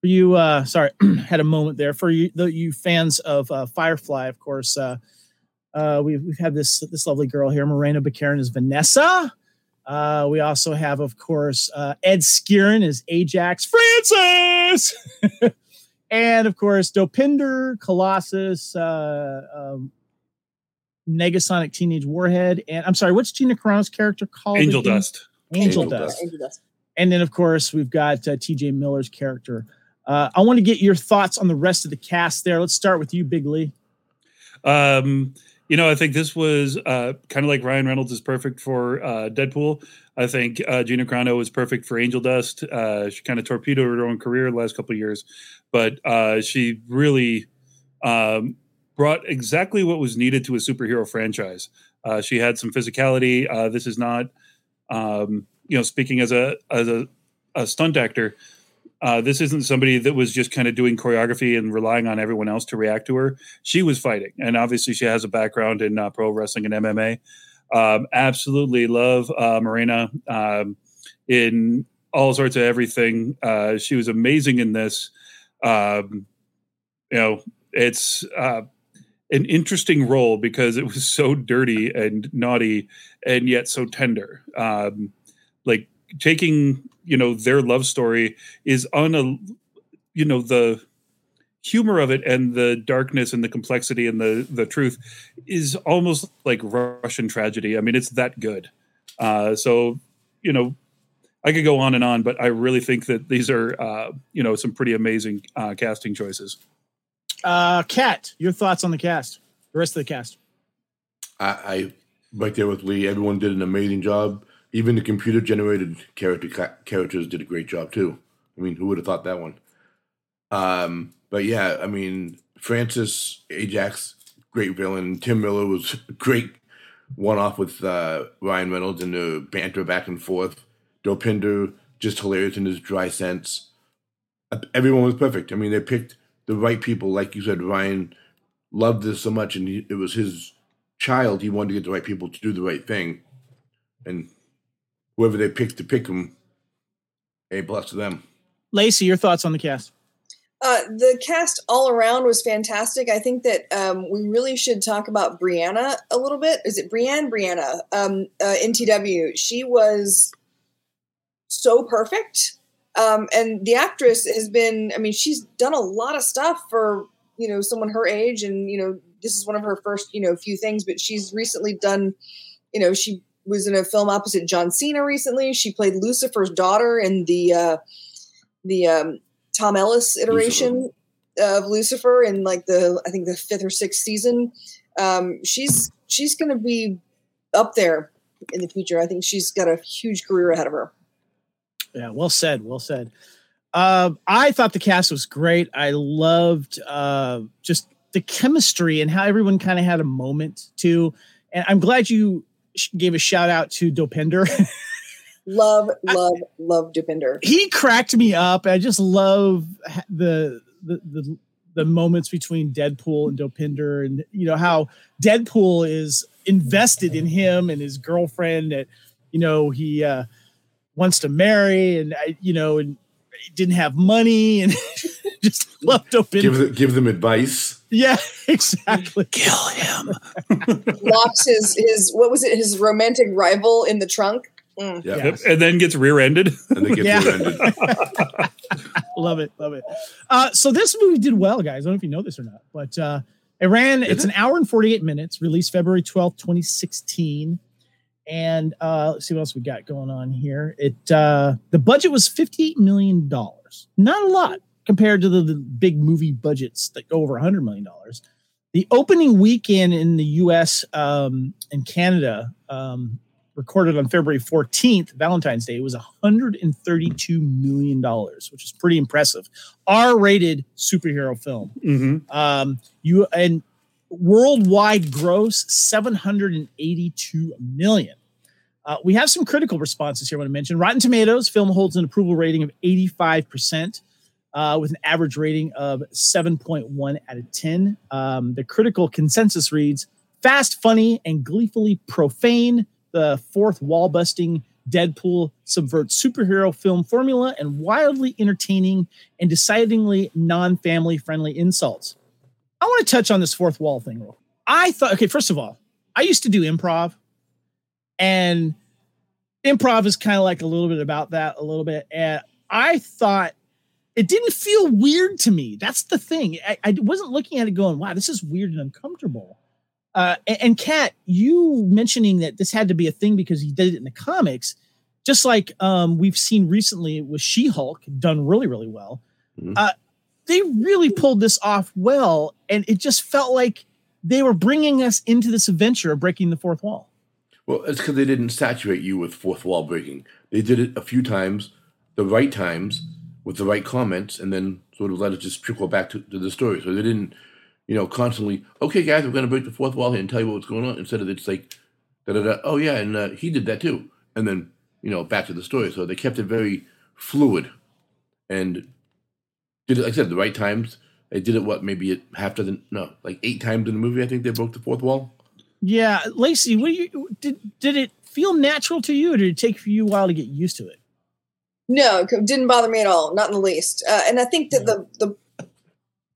for you uh sorry had a moment there for you the you fans of uh, firefly of course uh uh we've, we've had this this lovely girl here morena baccarin is vanessa uh we also have of course uh ed skrein is ajax francis and of course dopinder colossus uh um negasonic teenage warhead and i'm sorry what's gina carano's character called angel dust angel, angel dust. dust. angel dust and then of course we've got uh, tj miller's character uh, I want to get your thoughts on the rest of the cast there. Let's start with you, Big Lee. Um, you know, I think this was uh, kind of like Ryan Reynolds is perfect for uh, Deadpool. I think uh, Gina Carano was perfect for Angel Dust. Uh, she kind of torpedoed her own career the last couple of years, but uh, she really um, brought exactly what was needed to a superhero franchise. Uh, she had some physicality. Uh, this is not, um, you know, speaking as a as a, a stunt actor. Uh, this isn't somebody that was just kind of doing choreography and relying on everyone else to react to her. She was fighting, and obviously she has a background in uh, pro wrestling and MMA. Um, absolutely love uh, Morena um, in all sorts of everything. Uh, she was amazing in this. Um, you know, it's an interesting role because it was so dirty and naughty, and yet so tender. Um, like taking you know their love story is on a you know the humor of it and the darkness and the complexity and the the truth is almost like Russian tragedy. I mean, it's that good. Uh, so you know, I could go on and on, but I really think that these are uh, you know some pretty amazing uh, casting choices. Uh, Kat, your thoughts on the cast, the rest of the cast? I, I right there with Lee. Everyone did an amazing job. Even the computer generated character ca- characters did a great job too. I mean, who would have thought that one? Um, but yeah, I mean, Francis Ajax, great villain. Tim Miller was great one off with uh, Ryan Reynolds and the banter back and forth. Dopinder just hilarious in his dry sense. Everyone was perfect. I mean, they picked the right people. Like you said, Ryan loved this so much, and he, it was his child. He wanted to get the right people to do the right thing, and whoever they picked to pick them, a plus to them. Lacey, your thoughts on the cast? Uh, the cast all around was fantastic. I think that um, we really should talk about Brianna a little bit. Is it Brienne? Brianna, um, uh, NTW. She was so perfect. Um, and the actress has been, I mean, she's done a lot of stuff for, you know, someone her age. And, you know, this is one of her first, you know, few things, but she's recently done, you know, she was in a film opposite John Cena recently. She played Lucifer's daughter in the uh, the um, Tom Ellis iteration Lucifer. of Lucifer in like the I think the fifth or sixth season. Um, she's she's going to be up there in the future. I think she's got a huge career ahead of her. Yeah, well said. Well said. Uh, I thought the cast was great. I loved uh, just the chemistry and how everyone kind of had a moment too. And I'm glad you gave a shout out to Dopinder. love, love, I, love Dopinder. He cracked me up. I just love the the the the moments between Deadpool and Dopinder, and you know how Deadpool is invested in him and his girlfriend that you know he uh, wants to marry, and I you know and didn't have money and just left Dopinder. Give, give them advice. Yeah, exactly. Kill him. Locks his his what was it? His romantic rival in the trunk. Mm. Yep. Yes. And then gets rear-ended. And then gets yeah. rear-ended. love it, love it. Uh, so this movie did well, guys. I don't know if you know this or not, but uh, it ran. Is it's it? an hour and forty-eight minutes. Released February twelfth, twenty sixteen. And uh, let's see what else we got going on here. It uh, the budget was fifty-eight million dollars. Not a lot compared to the, the big movie budgets that go over hundred million dollars. The opening weekend in the U.S. Um, and Canada um, recorded on February 14th, Valentine's Day, was $132 million, which is pretty impressive. R-rated superhero film. Mm-hmm. Um, you and worldwide gross 782 million. Uh, we have some critical responses here. I want to mention Rotten Tomatoes film holds an approval rating of 85%. Uh, with an average rating of 7.1 out of 10. Um, the critical consensus reads fast, funny, and gleefully profane the fourth wall busting Deadpool subverts superhero film formula and wildly entertaining and decidedly non family friendly insults. I want to touch on this fourth wall thing. I thought, okay, first of all, I used to do improv, and improv is kind of like a little bit about that, a little bit. And I thought it didn't feel weird to me. That's the thing. I, I wasn't looking at it going, wow, this is weird and uncomfortable. Uh, and, Kat, you mentioning that this had to be a thing because he did it in the comics, just like um, we've seen recently with She-Hulk, done really, really well. Mm-hmm. Uh, they really pulled this off well, and it just felt like they were bringing us into this adventure of breaking the fourth wall. Well, it's because they didn't saturate you with fourth wall breaking. They did it a few times, the right times, with the right comments, and then sort of let it just trickle back to, to the story. So they didn't you know, constantly, okay, guys, we're going to break the fourth wall here and tell you what's going on, instead of it's like, da da da, oh yeah, and uh, he did that too. And then, you know, back to the story. So they kept it very fluid and did it, like I said, the right times. They did it, what, maybe half dozen, no, like eight times in the movie, I think they broke the fourth wall. Yeah. Lacey, what you, did, did it feel natural to you or did it take you a while to get used to it? No, it didn't bother me at all, not in the least. Uh, and I think that the, the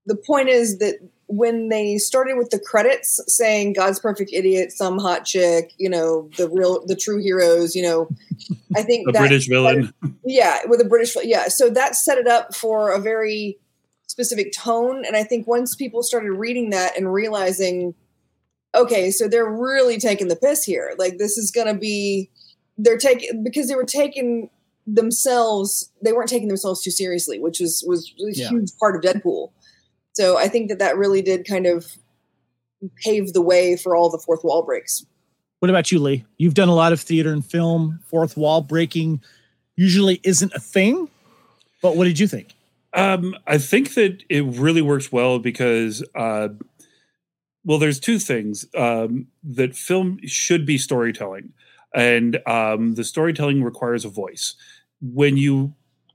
the point is that when they started with the credits saying God's perfect idiot, some hot chick, you know, the real, the true heroes, you know, I think a British villain. yeah, with a British, yeah. So that set it up for a very specific tone. And I think once people started reading that and realizing, okay, so they're really taking the piss here. Like this is going to be, they're taking, because they were taking themselves, they weren't taking themselves too seriously, which was, was a yeah. huge part of Deadpool so I think that that really did kind of pave the way for all the fourth wall breaks. What about you, Lee? You've done a lot of theater and film. Fourth wall breaking usually isn't a thing, but what did you think? Um, I think that it really works well because, uh, well, there's two things um, that film should be storytelling, and um, the storytelling requires a voice. When you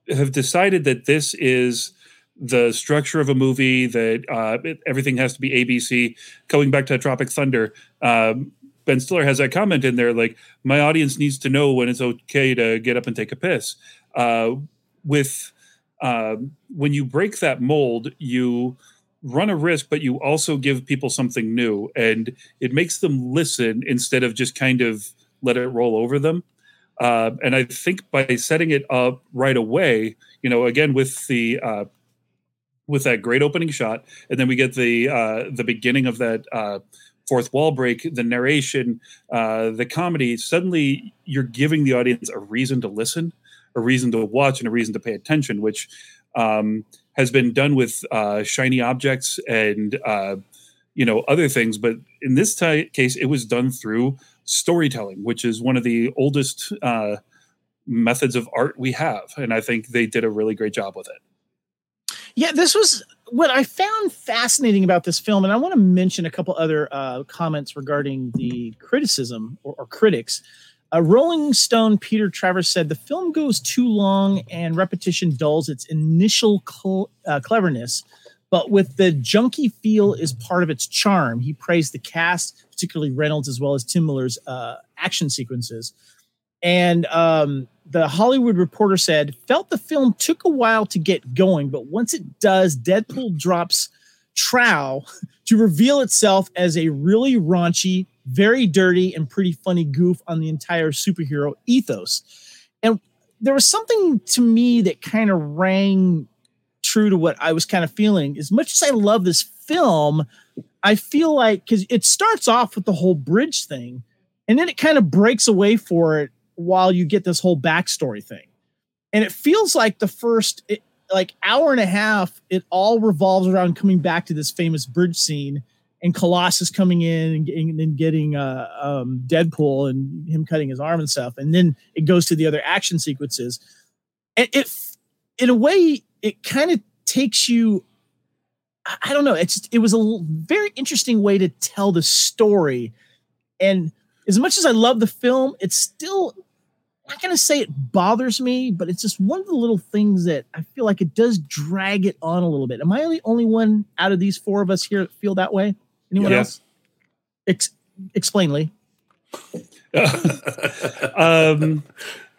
have decided that this is the structure of a movie that uh, it, everything has to be ABC. Going back to Tropic Thunder, um, Ben Stiller has that comment in there like, my audience needs to know when it's okay to get up and take a piss. Uh, with um, when you break that mold, you run a risk, but you also give people something new, and it makes them listen instead of just kind of let it roll over them. Uh, and I think by setting it up right away, you know, again with the uh, with that great opening shot, and then we get the uh, the beginning of that uh, fourth wall break, the narration, uh, the comedy. Suddenly, you're giving the audience a reason to listen, a reason to watch, and a reason to pay attention, which um, has been done with uh, shiny objects and uh, you know other things. But in this t- case, it was done through storytelling, which is one of the oldest uh, methods of art we have, and I think they did a really great job with it. Yeah, this was what I found fascinating about this film, and I want to mention a couple other uh, comments regarding the criticism or, or critics. Uh, Rolling Stone Peter Travers said the film goes too long and repetition dulls its initial cl- uh, cleverness, but with the junky feel is part of its charm. He praised the cast, particularly Reynolds as well as Tim Miller's uh, action sequences. And um, the Hollywood Reporter said, felt the film took a while to get going, but once it does, Deadpool drops trow to reveal itself as a really raunchy, very dirty, and pretty funny goof on the entire superhero ethos. And there was something to me that kind of rang true to what I was kind of feeling. As much as I love this film, I feel like because it starts off with the whole bridge thing, and then it kind of breaks away for it while you get this whole backstory thing. And it feels like the first it, like hour and a half, it all revolves around coming back to this famous bridge scene and Colossus coming in and and getting uh, um, Deadpool and him cutting his arm and stuff, and then it goes to the other action sequences. And it, in a way, it kind of takes you. I don't know. It's just, it was a very interesting way to tell the story, and as much as I love the film, it's still I'm not gonna say it bothers me, but it's just one of the little things that I feel like it does drag it on a little bit. Am I the only one out of these four of us here that feel that way? Anyone Yeah. else? Ex- explain, Lee. um,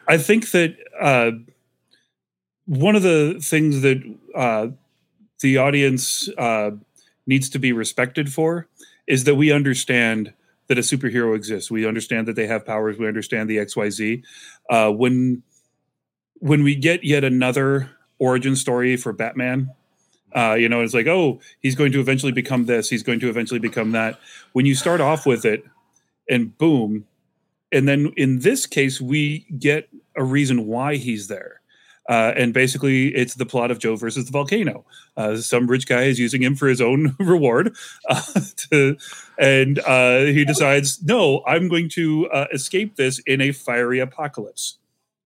I think that uh, one of the things that uh, the audience uh, needs to be respected for is that we understand that a superhero exists. We understand that they have powers. We understand the X Y Z. Uh, when when we get yet another origin story for Batman, uh, you know, it's like, oh, he's going to eventually become this. He's going to eventually become that. When you start off with it, and boom, and then in this case, we get a reason why he's there. Uh, and basically, it's the plot of Joe versus the volcano. Uh, some rich guy is using him for his own reward, uh, to, and uh, he decides, no, I'm going to uh, escape this in a fiery apocalypse.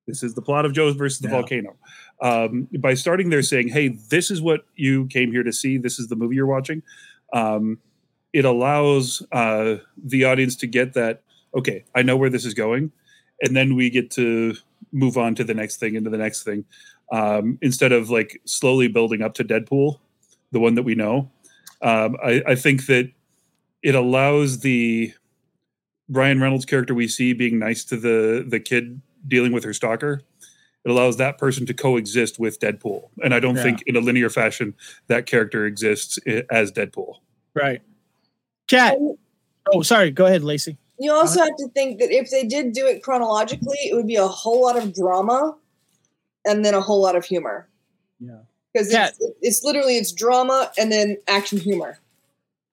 This is the plot of Joe versus the Yeah. volcano. Um, by starting there saying, hey, this is what you came here to see, this is the movie you're watching, um, it allows uh, the audience to get that, okay, I know where this is going. And then we get to move on to the next thing into the next thing um, instead of like slowly building up to Deadpool, the one that we know. Um, I, I think that it allows the Ryan Reynolds character we see being nice to the the kid dealing with her stalker. It allows that person to coexist with Deadpool, and I don't Yeah. think in a linear fashion that character exists as Deadpool. Right. Cat. Oh, sorry. Go ahead, Lacey. You also have to think that if they did do it chronologically, it would be a whole lot of drama and then a whole lot of humor. Yeah. Because it's, it's literally it's drama and then action humor.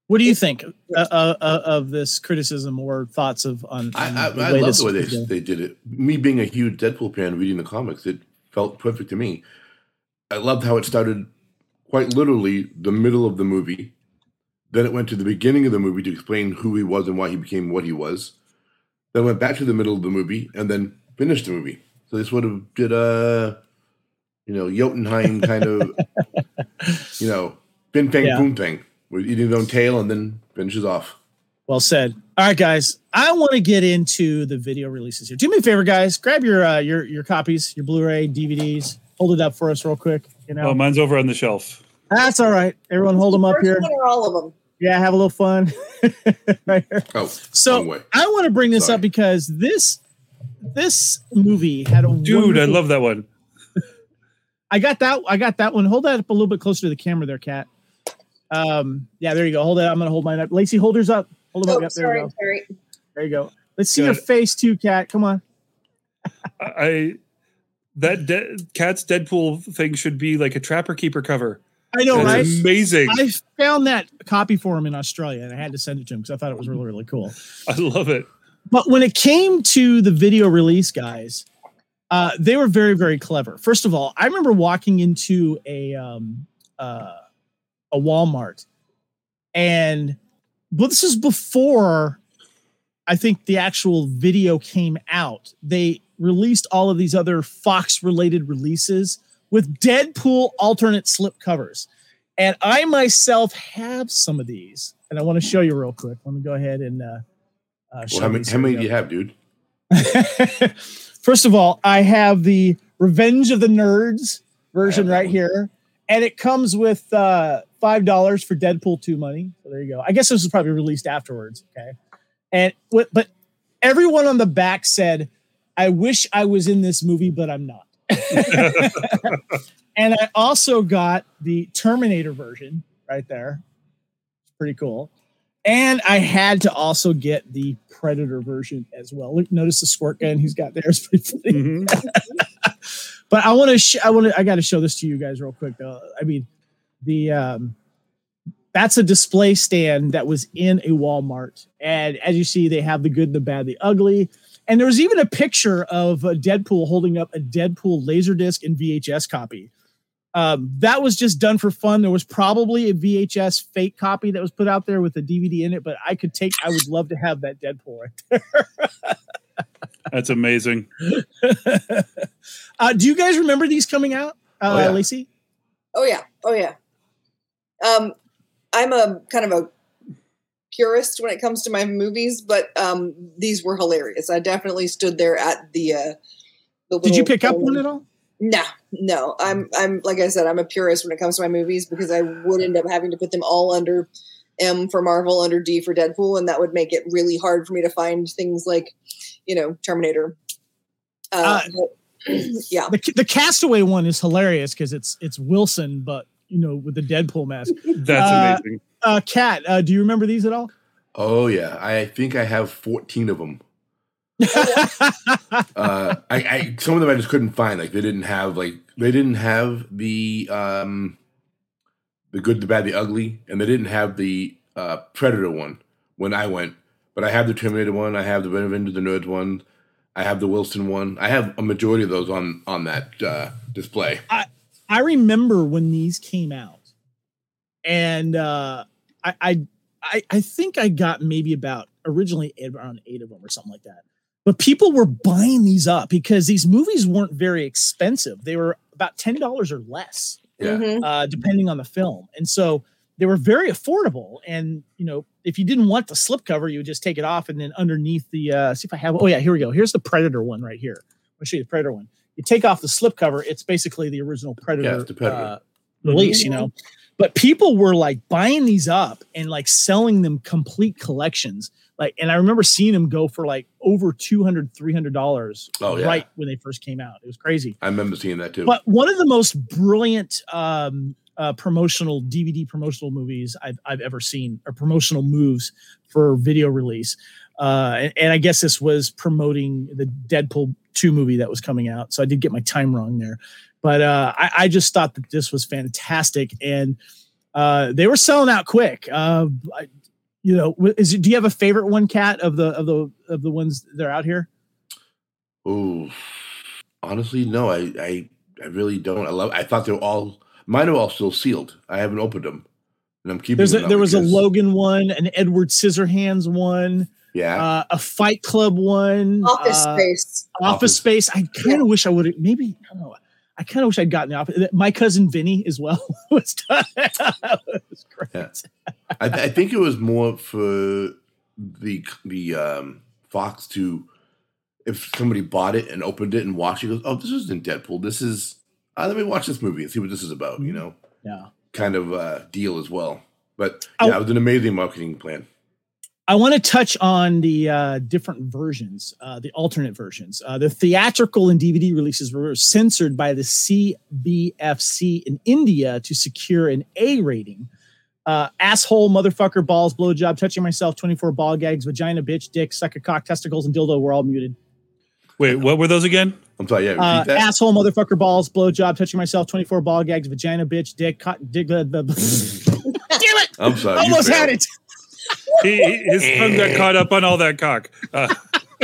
What do you think uh, uh, uh, of this criticism or thoughts of on? I, on I, the I love the way they, was they did it. Me being a huge Deadpool fan, reading the comics, it felt perfect to me. I loved how it started quite literally the middle of the movie. Then it went to the beginning of the movie to explain who he was and why he became what he was. Then went back to the middle of the movie and then finished the movie. So they sort of did a, you know, Jotunheim kind of, you know, fin fang Yeah. boom thing. With eating his own tail and then finishes off. Well said. All right, guys. I want to get into the video releases here. Do me a favor, guys. Grab your uh, your your copies, your Blu-ray, DVDs. Hold it up for us real quick. You know, Oh, mine's over on the shelf. that's all right. Everyone, hold them up First here. one or all of them. Yeah, have a little fun. right here. Oh, So. I want to bring this Sorry. up because this this movie had a Dude, I love that one. I got that. I got that one. Hold that up a little bit closer to the camera, there, cat. Um, yeah, there you go. Hold that. I'm gonna hold mine up. Lacey, holders up. Hold them Oh, up. Yep, there sorry, you go. sorry. There you go. Let's see Got your it. face too, cat. Come on. I that de- cat's Deadpool thing should be like a Trapper Keeper cover. I know, That's right? amazing. I found that copy for him in Australia, and I had to send it to him because I thought it was really, really cool. I love it. But when it came to the video release, guys, uh, they were very, very clever. First of all, I remember walking into a um, uh, a Walmart, and but this is before I think the actual video came out. They released all of these other Fox related releases with Deadpool alternate slip covers. And I myself have some of these, and I want to show you real quick. Let me go ahead and uh, uh, show Well, how many, how many do you have, dude? First of all, I have the Revenge of the Nerds version right one. here, and it comes with uh, five dollars for Deadpool two money. So there you go. I guess this was probably released afterwards. Okay, and what? But everyone on the back said, "I wish I was in this movie, but I'm not." and I also got the Terminator version right there. It's pretty cool. And I had to also get the Predator version as well. Look, notice the squirt gun he's got there. It's pretty funny. Mhm. But I want to, sh- I want to, I got to show this to you guys real quick. Though. I mean, the um, that's a display stand that was in a Walmart, and as you see, they have the good, the bad, the ugly. And there was even a picture of a Deadpool holding up a Deadpool Laserdisc and VHS copy. Um, that was just done for fun. There was probably a VHS fake copy that was put out there with a DVD in it, but I could take. I would love to have that Deadpool right there. That's amazing. uh, do you guys remember these coming out, uh, Oh, yeah. Lacey? Oh yeah, oh yeah. Um, I'm a kind of a purist when it comes to my movies, but um, these were hilarious. I definitely stood there at the. Uh, the Did you pick up one at all? No, no. I'm I'm like I said, I'm a purist when it comes to my movies because I would end up having to put them all under M for Marvel, under D for Deadpool, and that would make it really hard for me to find things like, you know, Terminator. Uh, but- yeah, The, the Castaway one is hilarious because it's it's Wilson, but you know with the Deadpool mask. That's Uh, amazing. Uh, Kat, uh, do you remember these at all? Oh yeah, I think I have fourteen of them. Uh, I, I some of them I just couldn't find. Like they didn't have like they didn't have the um, the good, the bad, the ugly, and they didn't have the uh, Predator one when I went. But I have the Terminator one. I have the Revenge of the Nerds one. I have the Wilson one. I have a majority of those on on that uh, display. I remember when these came out, and uh, I, I I I think I got maybe about originally around eight of them or something like that. But people were buying these up because these movies weren't very expensive. They were about ten dollars or less. Yeah. Mhm. uh, depending on the film. And so they were very affordable. And you know, if you didn't want the slipcover, you would just take it off, and then underneath the uh, see if I have. Oh yeah, here we go. Here's the Predator one right here. I'll show you the Predator one. You take off the slipcover; it's basically the original Predator, it's the Predator. Uh, release. You know, but people were like buying these up and like selling them complete collections. Like, and I remember seeing them go for like over 200 300 dollars Oh, yeah. right when they first came out. It was crazy. I remember seeing that too. But one of the most brilliant um, uh, promotional DVD promotional movies I've, I've ever seen, or promotional moves for video release. Uh, and, and I guess this was promoting the Deadpool 2 movie that was coming out. So I did get my time wrong there. But uh, I, I just thought that this was fantastic. And uh, they were selling out quick. Uh, I, you know, is do you have a favorite one, Cat, of the of the of the ones that are out here? Oh, honestly, no. I, I, I really don't. I love. I thought they were all. Mine are all still sealed. I haven't opened them, and I'm keeping. A, there was a Logan one, an Edward Scissorhands one. Yeah, uh, a Fight Club one, Office uh, Space. Office Office. Space. I kind of wish I would have maybe I don't know. I kind of wish I'd gotten the office. My cousin Vinny as well was done. it was great. Yeah. I, I think it was more for the the um, Fox to if somebody bought it and opened it and watched it, goes, "Oh, this isn't Deadpool. This is uh, let me watch this movie and see what this is about." You know, Yeah. kind of uh, deal as well. But Oh. yeah, it was an amazing marketing plan. I want to touch on the uh, different versions, uh, the alternate versions. Uh, the theatrical and DVD releases were censored by the CBFC in India to secure an A rating. Uh, asshole, motherfucker, balls, blowjob, touching myself, 24 ball gags, vagina, bitch, dick, suck a cock, testicles, and dildo were all muted. Wait, what were those again? I'm sorry. Yeah, repeat Uh, that. asshole, motherfucker, balls, blowjob, touching myself, 24 ball gags, vagina, bitch, dick, cock, dick. Uh, Damn it! I'm sorry. Almost had it. He, he- his tongue got caught up on all that cock. Uh,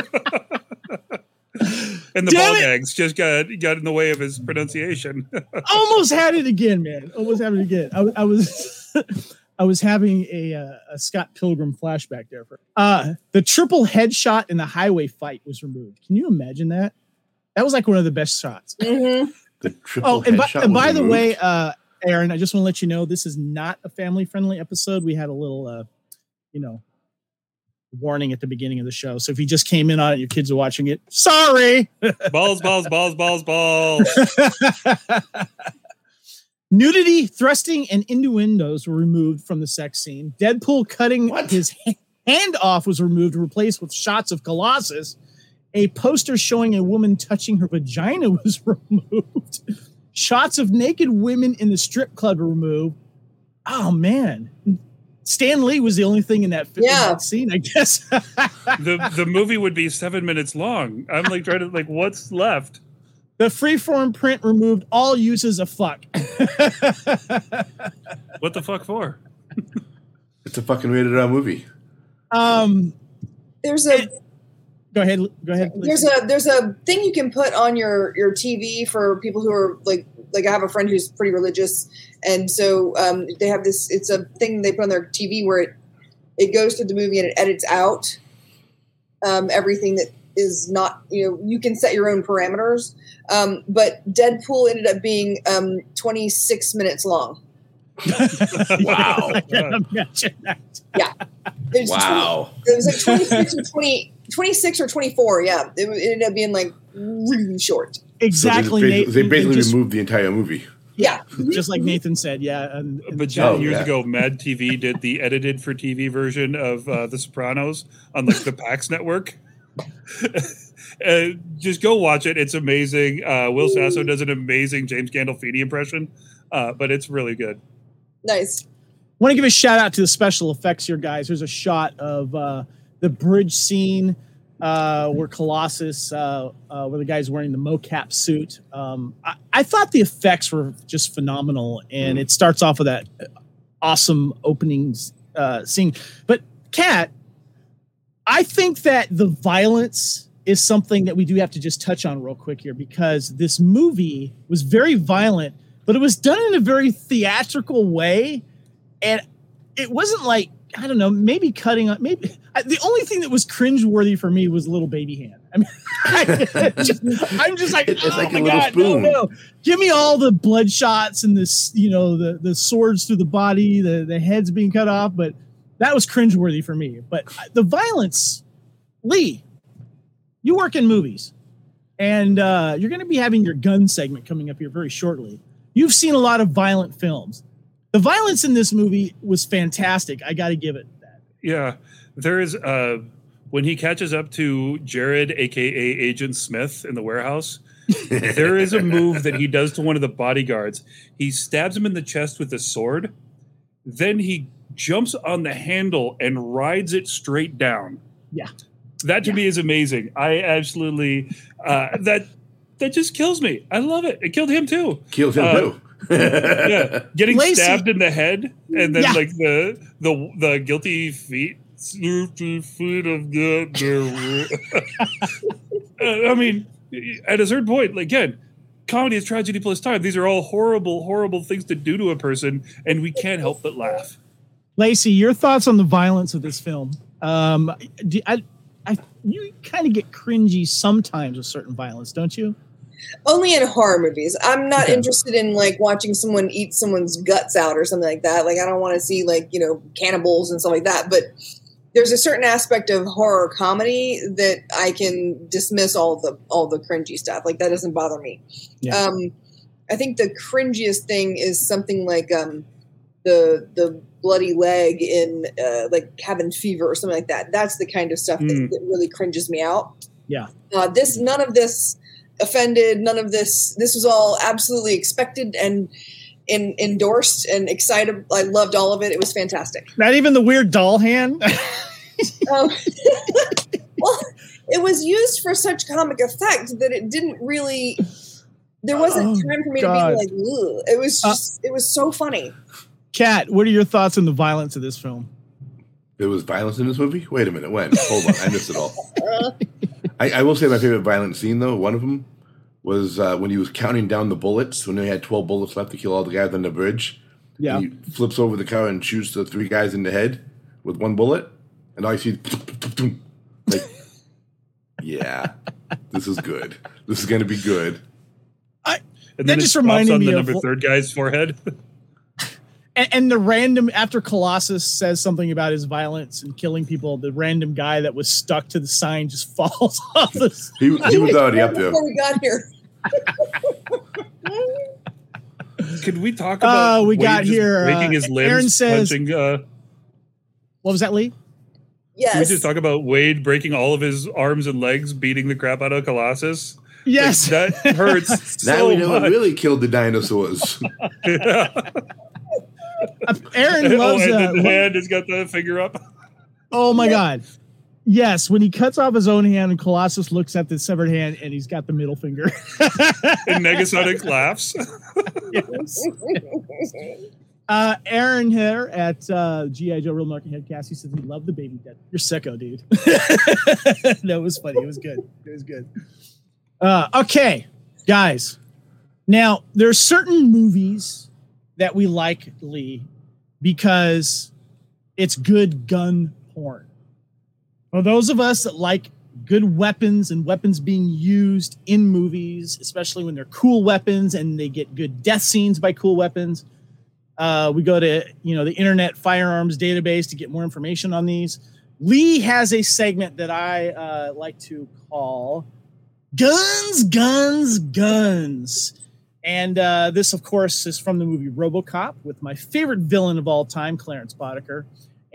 and the Damn ball it! gags just got got in the way of his pronunciation. Almost had it again, man. Almost had it again. I, I was. I was having a, uh, a Scott Pilgrim flashback there. For, uh, the triple headshot in the highway fight was removed. Can you imagine that? That was like one of the best shots. hmm The triple Oh, and by, and by the way, uh, Aaron, I just want to let you know this is not a family friendly episode. We had a little, uh, you know, warning at the beginning of the show. So if you just came in on it, your kids are watching it. Sorry. balls, balls, balls, balls, balls. Nudity, thrusting, and innuendos were removed from the sex scene. Deadpool cutting What? his hand off was removed replaced with shots of Colossus. A poster showing a woman touching her vagina was removed. Shots of naked women in the strip club were removed. Oh man. Stan Lee was the only thing in that, in that scene, I guess. the the movie would be seven minutes long. I'm like trying to like what's left. the freeform print removed all uses of fuck. What the fuck for? It's a fucking rated R movie. Um, there's a go ahead. Go ahead. there's a there's a thing you can put on your your TV for people who are like like I have a friend who's pretty religious, and so um, they have this. It's a thing they put on their TV where it it goes through the movie and it edits out um, everything that is not you know you can set your own parameters. Um, but Deadpool ended up being um, 26 minutes long. Wow. I can imagine that. It was Wow. It was like 26 or 20, 26 or 24. Yeah. It, it ended up being like really short. Exactly. So they, Nathan, they basically just, removed the entire movie. Yeah. just like Nathan said. Yeah. And, and But John- Oh, years yeah. ago, Mad TV did the edited for TV version of uh, The Sopranos on like the PAX network. uh, just go watch it; it's amazing. Uh, Will Sasso does an amazing James Gandolfini impression, uh, but it's really good. Nice. want to give a shout out to the special effects here, guys. There's a shot of uh, the bridge scene uh, where Colossus, uh, uh, where the guy's wearing the mocap suit. Um, I, I thought the effects were just phenomenal, and it starts off with that awesome opening uh, scene. But Kat, I think that the violence is something that we do have to just touch on real quick here because this movie was very violent, but it was done in a very theatrical way and it wasn't like I don't know, maybe cutting up. Maybe I, the only thing that was cringeworthy for me was little baby hand. I mean, I just, I'm just like, It's oh like a my little god, spoon. no, no! Give me all the blood shots and this, you know, the the swords through the body, the the heads being cut off. But that was cringeworthy for me. But the violence, Lee, you work in movies, and uh, you're going to be having your gun segment coming up here very shortly. You've seen a lot of violent films. The violence in this movie was fantastic. I got to give it that. Yeah, there is uh, when he catches up to Jared, aka Agent Smith, in the warehouse. there is a move that he does to one of the bodyguards. He stabs him in the chest with a sword. Then he jumps on the handle and rides it straight down. Yeah. That to Yeah. me is amazing. I absolutely uh, that that just kills me. I love it. It killed him too. Killed him Uh, too. Yeah, getting Lacey- stabbed in the head, and then Yeah. like the the the guilty feet. Guilty feet of God. Uh, I mean, at a certain point, like again, comedy is tragedy plus time. These are all horrible, horrible things to do to a person, and we can't help but laugh. Lacey, your thoughts on the violence of this film? Um, do, I, I, you kind of get cringy sometimes with certain violence, don't you? Only in horror movies. I'm not Okay. interested in like watching someone eat someone's guts out or something like that. Like I don't want to see like, you know, cannibals and stuff like that. But there's a certain aspect of horror comedy that I can dismiss all the all the cringy stuff. Like that doesn't bother me. Yeah. Um I think the cringiest thing is something like um the the bloody leg in uh, like cabin fever or something like that. That's the kind of stuff that, Mm. that really cringes me out. Yeah. Uh, this none of this offended. None of this. This was all absolutely expected and and endorsed and excited. I loved all of it. It was fantastic. Not even the weird doll hand. Um, well, it was used for such comic effect that it didn't really. There wasn't Oh, time for me God. to be like, Ugh. it was Uh, just, it was so funny. Kat, what are your thoughts on the violence of this film? There was violence in this movie? Wait a minute. When? Hold on. I missed it all. I, I will say my favorite violent scene, though, one of them was uh, when he was counting down the bullets, when they had 12 bullets left to kill all the guys on the bridge. Yeah. He flips over the car and shoots the three guys in the head with one bullet. And all you see is like, yeah, this is good. This is going to be good. And That then just it pops reminded on me the of number third guy's forehead. And, and the random after Colossus says something about his violence and killing people, the random guy that was stuck to the sign just falls off the. He, he was already up there. Before we got here. Could we talk about? Uh, we Wade got just here, breaking uh, his limbs, Aaron says- punching. Uh, What was that, Lee? Yes. Can we just talk about Wade breaking all of his arms and legs, beating the crap out of Colossus? Like, Yes. that hurts Now we know what much. really killed the dinosaurs. Aaron oh, loves. and Uh, the hand has got the finger up. oh my god. Yes, when he cuts off his own hand and Colossus looks at the severed hand and he's got the middle finger. And Negasonic laughs. Uh, Aaron here at uh, GI Joe Real Market Headcast. He says he loved the baby dead. You're sicko, dude. no, it was funny. It was good. It was good. Uh, okay, guys. Now there are certain movies that we like, Lee, because it's good gun porn. For those of us that like good weapons and weapons being used in movies, especially when they're cool weapons and they get good death scenes by cool weapons, uh, we go to you know the Internet Firearms Database to get more information on these. Lee has a segment that I uh, like to call "Guns, Guns, Guns," and uh, this, of course, is from the movie RoboCop with my favorite villain of all time, Clarence Boddicker.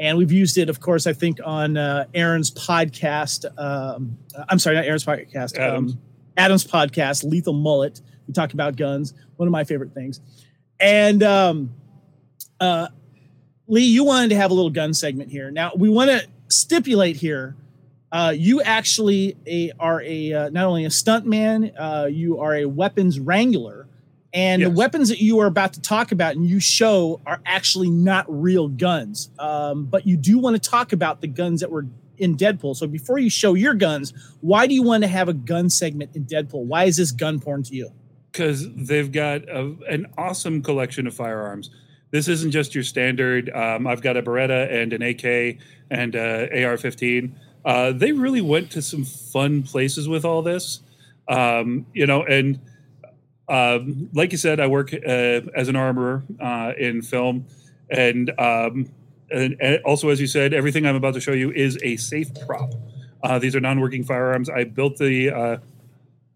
And we've used it, of course, I think on uh, Aaron's podcast. Um, I'm sorry, not Aaron's podcast. Adam's. Um, Adam's podcast, Lethal Mullet. We talk about guns, one of my favorite things. And um, uh, Lee, you wanted to have a little gun segment here. Now we want to stipulate here. Uh, you actually a, are a uh, not only a stuntman, uh, you are a weapons wrangler, and the weapons that you are about to talk about and you show are actually not real guns. Um, but you do want to talk about the guns that were in Deadpool. So before you show your guns, why do you want to have a gun segment in Deadpool? Why is this gun porn to you? because they've got a, an awesome collection of firearms. This isn't just your standard. Um, I've got a Beretta and an AK and uh, AR-15. Uh, they really went to some fun places with all this, um, you know. And um, like you said, I work uh, as an armorer uh, in film, and, um, and and also as you said, everything I'm about to show you is a safe prop. Uh, these are non-working firearms. I built the uh,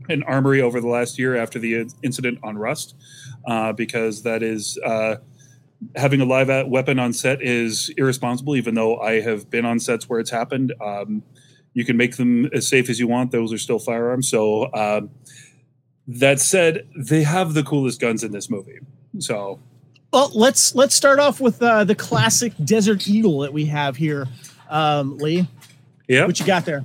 an armory over the last year after the incident on Rust, uh, because that is uh, having a live weapon on set is irresponsible. Even though I have been on sets where it's happened, um, you can make them as safe as you want. Those are still firearms. So um, that said, they have the coolest guns in this movie. So Well, let's let's start off with uh, the classic Desert Eagle that we have here, um, Lee. yeah. What you got there?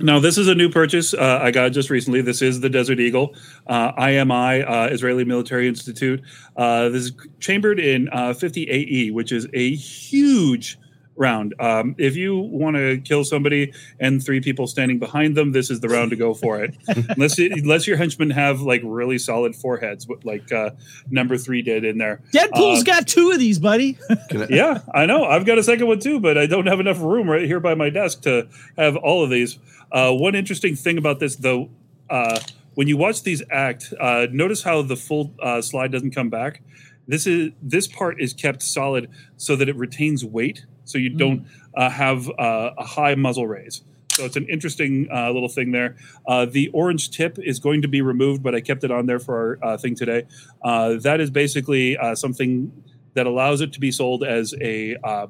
Now, this is a new purchase uh, I got just recently. This is the Desert Eagle, uh, IMI, uh, Israeli Military Institute. Uh, this is chambered in uh, 50 AE, which is a huge round. Um, if you want to kill somebody and three people standing behind them, this is the round to go for it. unless, it, unless your henchmen have like really solid foreheads, like uh, number three did in there. Deadpool's Uh, got two of these, buddy. I, Yeah, I know. I've got a second one too, but I don't have enough room right here by my desk to have all of these. Uh, one interesting thing about this, though, uh, when you watch these act, uh, notice how the full uh, slide doesn't come back. This is this part is kept solid so that it retains weight, so you don't uh, have uh, a high muzzle raise. So it's an interesting uh, little thing there. Uh, the orange tip is going to be removed, but I kept it on there for our uh, thing today. Uh, that is basically uh, something that allows it to be sold as a uh,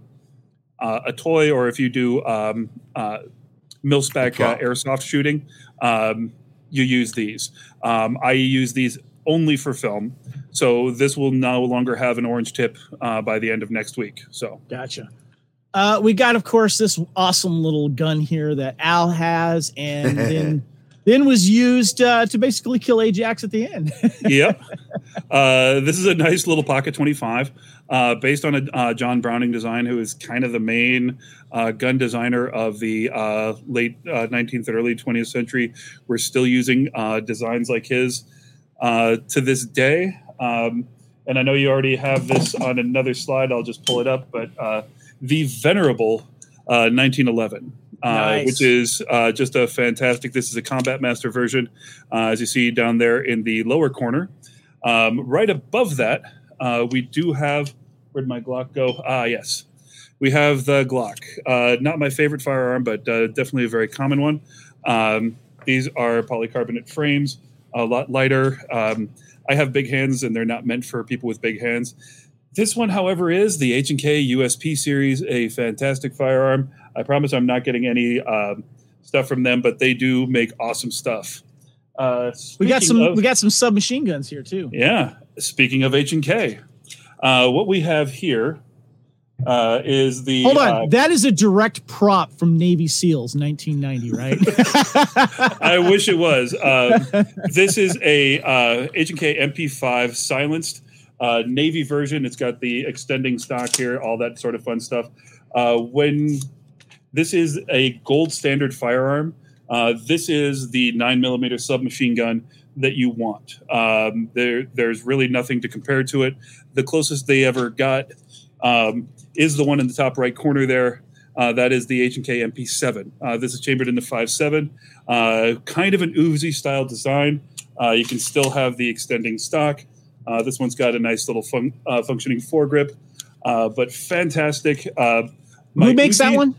uh, a toy, or if you do um, uh, mil-spec uh, airsoft shooting, um, you use these. Um, I use these only for film, so this will no longer have an orange tip uh, by the end of next week. So Gotcha. Uh, we got, of course, this awesome little gun here that Al has, and then then was used uh, to basically kill Ajax at the end. yep. Uh, this is a nice little pocket 25 uh, based on a uh, John Browning design, who is kind of the main uh, gun designer of the uh, late uh, 19th and early 20th century. We're still using uh, designs like his uh, to this day. Um, and I know you already have this on another slide. I'll just pull it up. But uh, the venerable uh, 1911 uh, Nice. which is uh, just a fantastic. This is a Combat Master version, uh, as you see down there in the lower corner. Um, right above that, uh, we do have where'd my Glock go? Ah, yes. We have the Glock. Uh, not my favorite firearm, but uh, definitely a very common one. Um, these are polycarbonate frames, a lot lighter. Um, I have big hands, and they're not meant for people with big hands. This one, however, is the H and K USP series, a fantastic firearm. I promise I'm not getting any um, stuff from them, but they do make awesome stuff. Uh, We got some. of- we got some submachine guns here too. yeah. Speaking of H and K, uh, what we have here uh, is the. Hold on, uh, that is a direct prop from Navy SEALs, 1990, right? I wish it was. Um, this is a uh, H and K MP5 silenced uh, Navy version. It's got the extending stock here, all that sort of fun stuff. Uh, when this is a gold standard firearm, uh, this is the nine millimeter submachine gun that you want. Um, there, there's really nothing to compare to it. The closest they ever got um, is the one in the top right corner there. Uh, that is the H&K MP7. Uh, this is chambered in the 5.7. Uh, kind of an Uzi style design. Uh, you can still have the extending stock. Uh, this one's got a nice little fun, uh, functioning foregrip, uh, but fantastic. Uh, Who makes that one?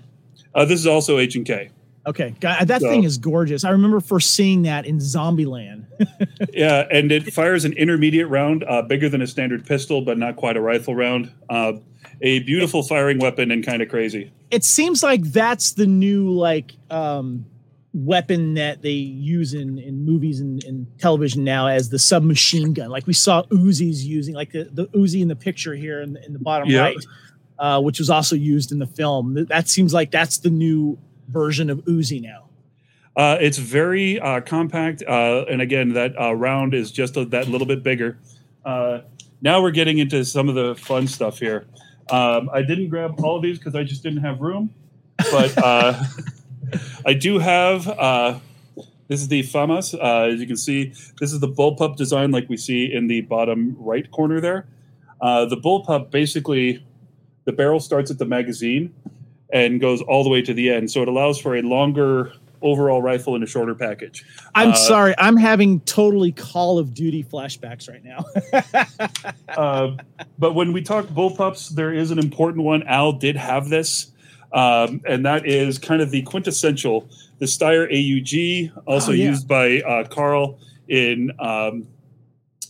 Uh, this is also H&K. Okay, God, that So- thing is gorgeous. I remember first seeing that in Zombieland. Yeah, and it fires an intermediate round, uh, bigger than a standard pistol, but not quite a rifle round. Uh, a beautiful firing weapon and kind of crazy. it seems like that's the new like um weapon that they use in in movies and, and television now as the submachine gun like we saw uzis using like the, the uzi in the picture here in the, in the bottom Yeah. right uh, which was also used in the film that seems like that's the new version of uzi now Uh, it's very uh, compact, uh, and again, that uh, round is just a, that little bit bigger. Uh, now we're getting into some of the fun stuff here. Um, I didn't grab all of these because I just didn't have room, but uh, I do have. Uh, this is the FAMAS. Uh, as you can see, this is the bullpup design, like we see in the bottom right corner there. Uh, the bullpup basically, the barrel starts at the magazine and goes all the way to the end, so it allows for a longer overall rifle in a shorter package. i'm Uh, sorry i'm having totally call of duty flashbacks right now Uh, but when we talk bullpups, there is an important one. Al did have this, um, and that is kind of the quintessential, the Steyr AUG, also Oh, yeah. used by uh, Carl in um,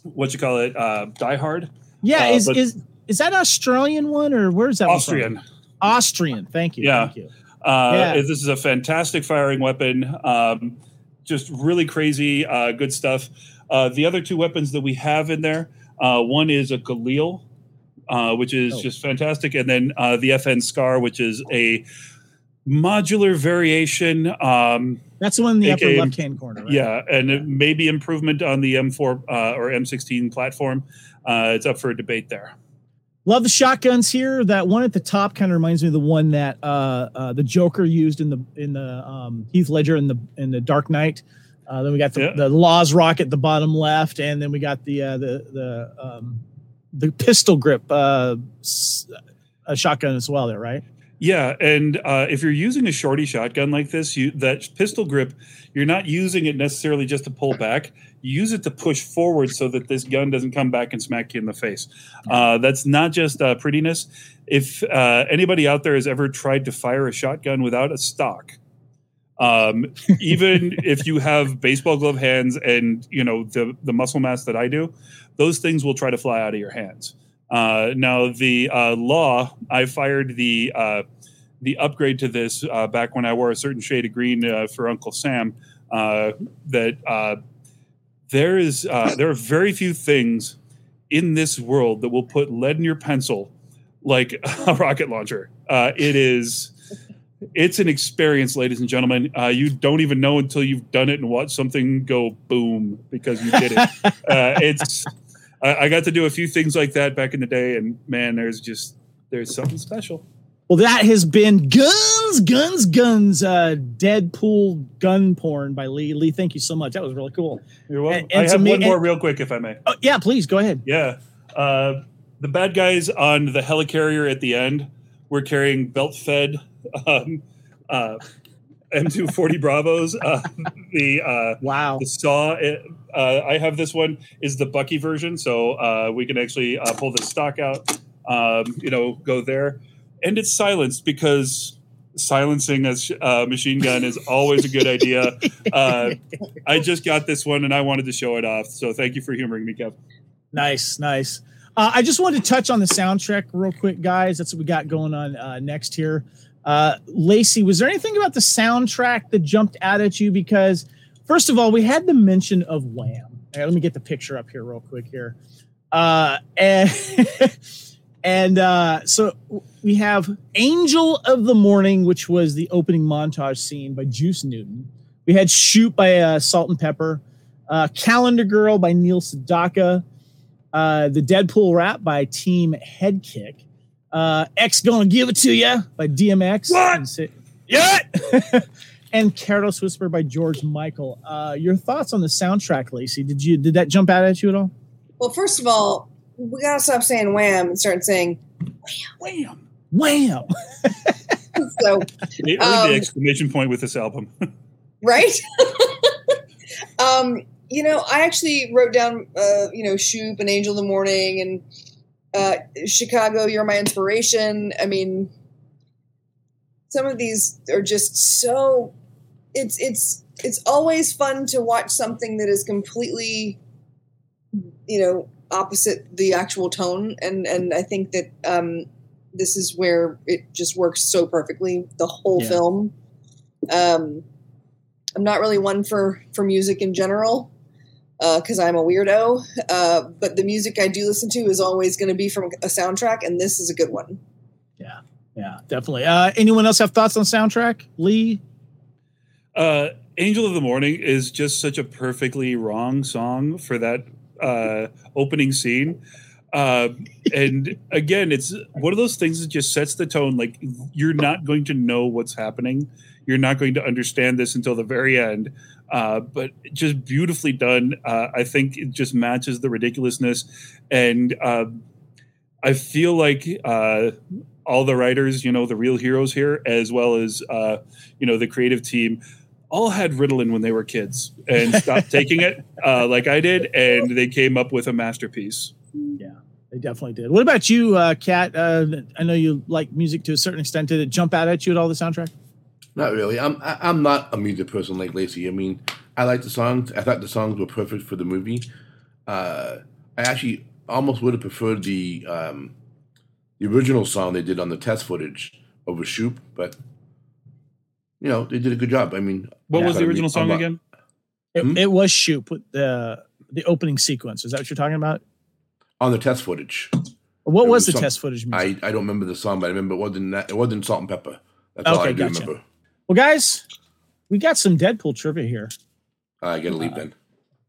what you call it, uh, Die Hard. yeah Uh, is is is that australian one or where's that? Austrian. austrian thank you Yeah. thank you Uh, Yeah. This is a fantastic firing weapon. Um, just really crazy, uh, good stuff. Uh, the other two weapons that we have in there, uh, one is a Galil, uh, which is Oh. just fantastic, and then uh, the FN Scar, which is a modular variation. Um, that's the one in the upper AKA left hand corner right? Yeah, and it may be improvement on the M4 uh, or M16 platform. Uh, it's up for a debate there. Love the shotguns here. That one at the top kind of reminds me of the one that uh, uh, the Joker used in the in the um, Heath Ledger in the in the Dark Knight. Uh, then we got the, Yeah. the Laws Rocket at the bottom left, and then we got the uh, the the um, the pistol grip uh, a shotgun as well. There, right? Yeah, and uh, if you're using a shorty shotgun like this, you that pistol grip, you're not using it necessarily just to pull back. You use it to push forward so that this gun doesn't come back and smack you in the face. Uh, that's not just uh, prettiness. If uh, anybody out there has ever tried to fire a shotgun without a stock, um, even if you have baseball glove hands and you know the the muscle mass that I do, those things will try to fly out of your hands. Uh, now the uh, law, I fired the uh, the upgrade to this uh, back when I wore a certain shade of green uh, for Uncle Sam. Uh, that uh, there is uh, there are very few things in this world that will put lead in your pencil like a rocket launcher. Uh, it is. It's an experience, ladies and gentlemen. Uh, you don't even know until you've done it and watched something go boom because you did it. uh, it's I, I got to do a few things like that back in the day, and man, there's just there's something special. Well, that has been guns, guns, guns. Uh, Deadpool gun porn by Lee. Lee, thank you so much. That was really cool. You're welcome. And- and I have me- one more and- real quick, if I may. Oh, yeah, please go ahead. Yeah, uh, the bad guys on the helicarrier at the end were carrying belt-fed um, uh, M240 Bravos. Uh, the uh, Wow. the saw. Uh, I have this one is the Bucky version, so uh, we can actually uh, pull the stock out. um, you know, go there. And it's silenced because silencing a uh, machine gun is always a good idea. Uh, I just got this one and I wanted to show it off. So thank you for humoring me, Kev. Nice, nice. Uh, I just wanted to touch on the soundtrack real quick, guys. That's what we got going on uh, next here. Uh, Lacey, was there anything about the soundtrack that jumped out at you? Because, first of all, we had the mention of Wham. Right, let me get the picture up here real quick here. Uh, and and uh, so we have Angel of the Morning, which was the opening montage scene by Juice Newton. We had Shoop by uh, Salt-N-Pepa, uh, Calendar Girl by Neil Sedaka, uh, the Deadpool rap by Team Headkick, uh, X Gonna Give It To you by DMX. What? Yeah. and Careless Whisper by George Michael. Uh, your thoughts on the soundtrack, Lacey? Did you did that jump out at you at all? Well, first of all, we gotta stop saying wham and start saying Wham! Wham! Wham." so They earned Um, the exclamation point with this album. right? um, you know, I actually wrote down, uh, you know, Shoop and Angel of the Morning and uh, Chicago, You're My Inspiration. I mean, some of these are just so. It's it's it's always fun to watch something that is completely, you know, opposite the actual tone, and and I think that um, this is where it just works so perfectly. The whole Yeah. film. Um, I'm not really one for for music in general because I'm a weirdo. Uh, but the music I do listen to is always going to be from a soundtrack, and this is a good one. Yeah, yeah, definitely. Uh, anyone else have thoughts on soundtrack? Lee? Uh, Angel of the Morning is just such a perfectly wrong song for that uh, opening scene. Uh, and again, it's one of those things that just sets the tone. Like you're not going to know what's happening. You're not going to understand this until the very end. Uh, but just beautifully done. Uh, I think it just matches the ridiculousness, and uh, I feel like uh, all the writers, you know, the real heroes here, as well as uh, you know the creative team, all had Ritalin when they were kids and stopped taking it uh, like I did, and they came up with a masterpiece. Yeah, they definitely did. What about you, uh, Kat? Uh, I know you like music to a certain extent. Did it jump out at you at all, the soundtrack? Not really. I'm I, I'm not a music person like Lacey. I mean, I like the songs. I thought the songs were perfect for the movie. Uh, I actually almost would have preferred the um, the original song they did on the test footage over Shoop, but you know they did a good job. I mean, What Yeah. was the original song I'm- again? It, Hmm? it was Shoop, with the the opening sequence. Is that what you're talking about? on the test footage? What It was, was the some- test footage music? I, I don't remember the song, but I remember it wasn't that, it wasn't Salt-N-Pepa. That's all I do gotcha. remember. Well, guys, we got some Deadpool trivia here. I gotta leave then.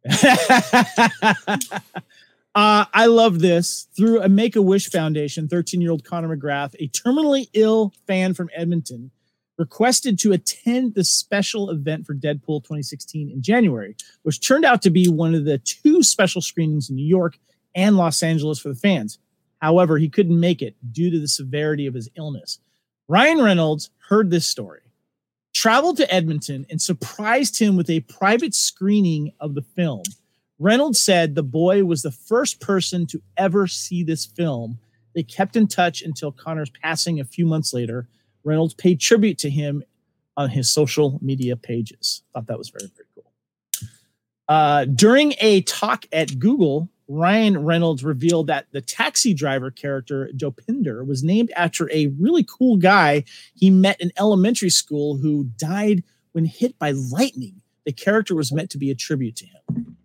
uh, I love this. Through a Make a Wish Foundation, 13 year old Connor McGrath, a terminally ill fan from Edmonton, requested to attend the special event for Deadpool 2016 in January, which turned out to be one of the two special screenings in New York and Los Angeles for the fans. However, he couldn't make it due to the severity of his illness. Ryan Reynolds heard this story, traveled to Edmonton, and surprised him with a private screening of the film. Reynolds said the boy was the first person to ever see this film. They kept in touch until Connor's passing a few months later. Reynolds paid tribute to him on his social media pages. Thought that was very, very cool. Uh, during a talk at Google, Ryan Reynolds revealed that the taxi driver character, Dopinder, was named after a really cool guy he met in elementary school who died when hit by lightning. The character was meant to be a tribute to him.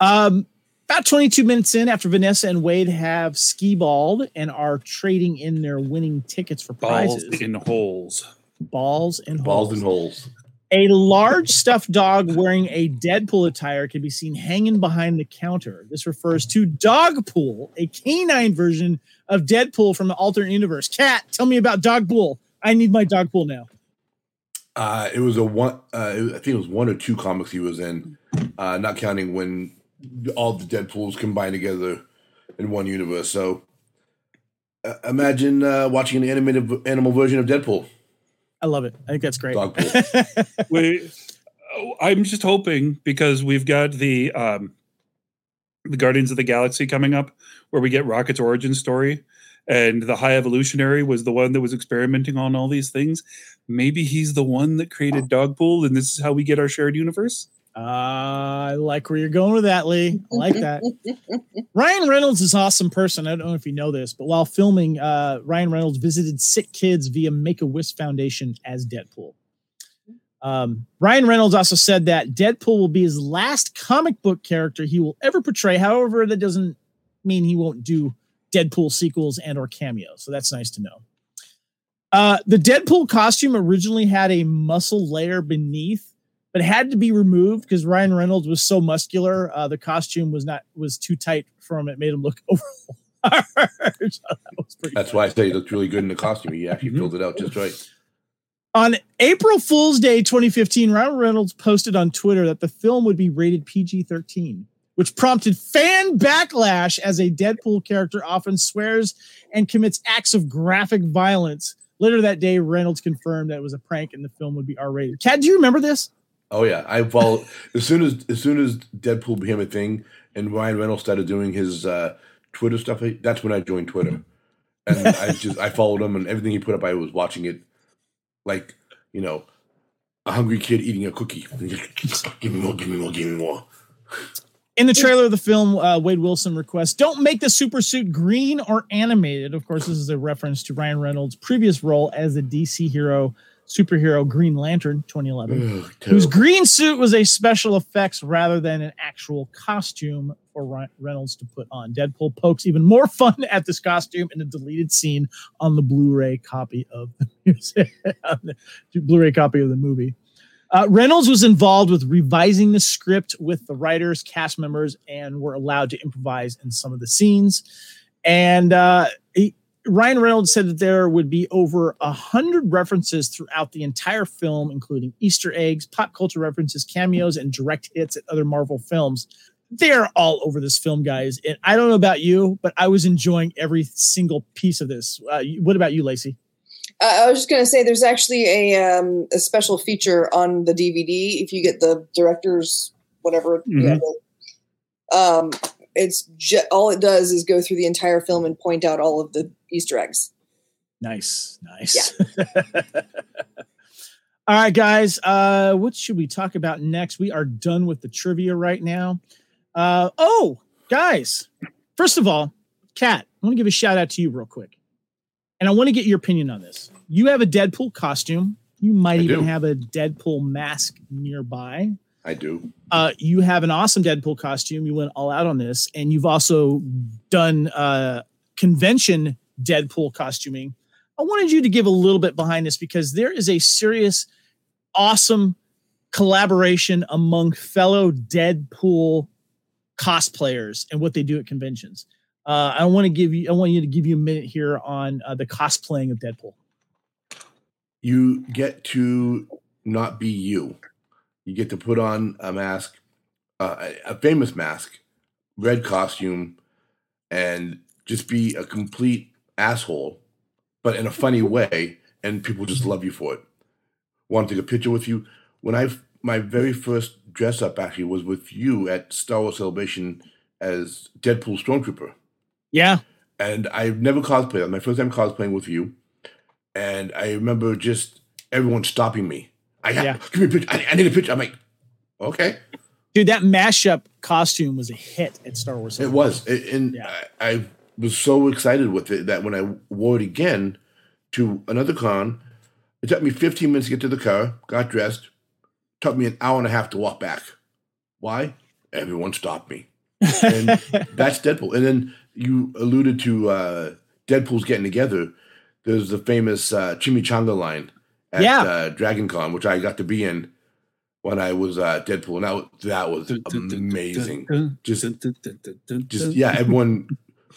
Um, about 22 minutes in, after Vanessa and Wade have ski balled and are trading in their winning tickets for Balls prizes, in holes. balls and Balls holes. and holes. A large stuffed dog wearing a Deadpool attire can be seen hanging behind the counter. This refers to Dogpool, a canine version of Deadpool from the alternate universe. Kat, tell me about Dogpool. I need my Dogpool now. Uh, it was a one. Uh, I think it was one or two comics he was in, uh, not counting when all the Deadpool's combined together in one universe. So uh, imagine uh, watching an animated animal version of Deadpool. I love it. I think that's great. Dogpool. Wait, oh, I'm just hoping because we've got the um, the Guardians of the Galaxy coming up, where we get Rocket's origin story, and the High Evolutionary was the one that was experimenting on all these things. Maybe he's the one that created Dogpool, and this is how we get our shared universe. Uh, I like where you're going with that, Lee. I like that. Ryan Reynolds is an awesome person. I don't know if you know this, but while filming, uh, Ryan Reynolds visited sick kids via Make a Wish Foundation as Deadpool. Um, Ryan Reynolds also said that Deadpool will be his last comic book character he will ever portray. However, that doesn't mean he won't do Deadpool sequels and or cameos. So that's nice to know. Uh, the Deadpool costume originally had a muscle layer beneath, but had to be removed because Ryan Reynolds was so muscular. Uh, the costume was not was too tight for him. It made him look over. so that That's why I say he looked really good in the costume. He actually filled it out just right. On April Fool's Day 2015, Ryan Reynolds posted on Twitter that the film would be rated PG 13, which prompted fan backlash as a Deadpool character often swears and commits acts of graphic violence. Later that day, Reynolds confirmed that it was a prank and the film would be R rated. Kat, do you remember this? Oh yeah, I followed as soon as as soon as Deadpool became a thing and Ryan Reynolds started doing his uh, Twitter stuff. That's when I joined Twitter, and I just I followed him and everything he put up. I was watching it like you know a hungry kid eating a cookie. give me more, give me more, give me more. In the trailer of the film, uh, Wade Wilson requests, "Don't make the super suit green or animated." Of course, this is a reference to Ryan Reynolds' previous role as a DC hero superhero Green Lantern 2011, Ugh, whose green suit was a special effects rather than an actual costume for Reynolds to put on. Deadpool pokes even more fun at this costume in a deleted scene on the Blu-ray copy of the music, the Blu-ray copy of the movie. Uh, Reynolds was involved with revising the script with the writers, cast members, and were allowed to improvise in some of the scenes. And uh, he, Ryan Reynolds said that there would be over a hundred references throughout the entire film, including Easter eggs, pop culture references, cameos, and direct hits at other Marvel films. They're all over this film, guys. And I don't know about you, but I was enjoying every single piece of this. Uh, what about you, Lacey? Uh, I was just going to say there's actually a um, a special feature on the DVD if you get the director's whatever. Yeah, the- um, it's ju- all it does is go through the entire film and point out all of the Easter eggs. Nice, nice. All right, guys. Uh, what should we talk about next? We are done with the trivia right now. Uh, oh, guys. First of all, Kat, I want to give a shout out to you real quick, and I want to get your opinion on this. You have a Deadpool costume. You might I even do. have a Deadpool mask nearby. I do. Uh, you have an awesome Deadpool costume. You went all out on this, and you've also done uh, convention Deadpool costuming. I wanted you to give a little bit behind this because there is a serious, awesome collaboration among fellow Deadpool cosplayers and what they do at conventions. Uh, I want to give you. I want you to give you a minute here on uh, the cosplaying of Deadpool. You get to not be you. You get to put on a mask, uh, a famous mask, red costume, and just be a complete asshole, but in a funny way, and people just love you for it. Want to take a picture with you? When I my very first dress up actually was with you at Star Wars Celebration as Deadpool Stormtrooper. Yeah, and I've never cosplayed. My first time cosplaying with you, and I remember just everyone stopping me. I got, Yeah. give me a picture. I, I need a picture. I'm like, okay, dude, that mashup costume was a hit at Star Wars. it was, It- and Yeah. I, I was so excited with it that when I wore it again to another con, it took me 15 minutes to get to the car, got dressed, took me an hour and a half to walk back. Why? Everyone stopped me. and that's Deadpool. And then you alluded to uh, Deadpool's getting together. There's the famous uh, chimichanga line at Yeah. uh, Dragon Con, which I got to be in when I was uh, Deadpool. And that, was- that was amazing. Just, just yeah, everyone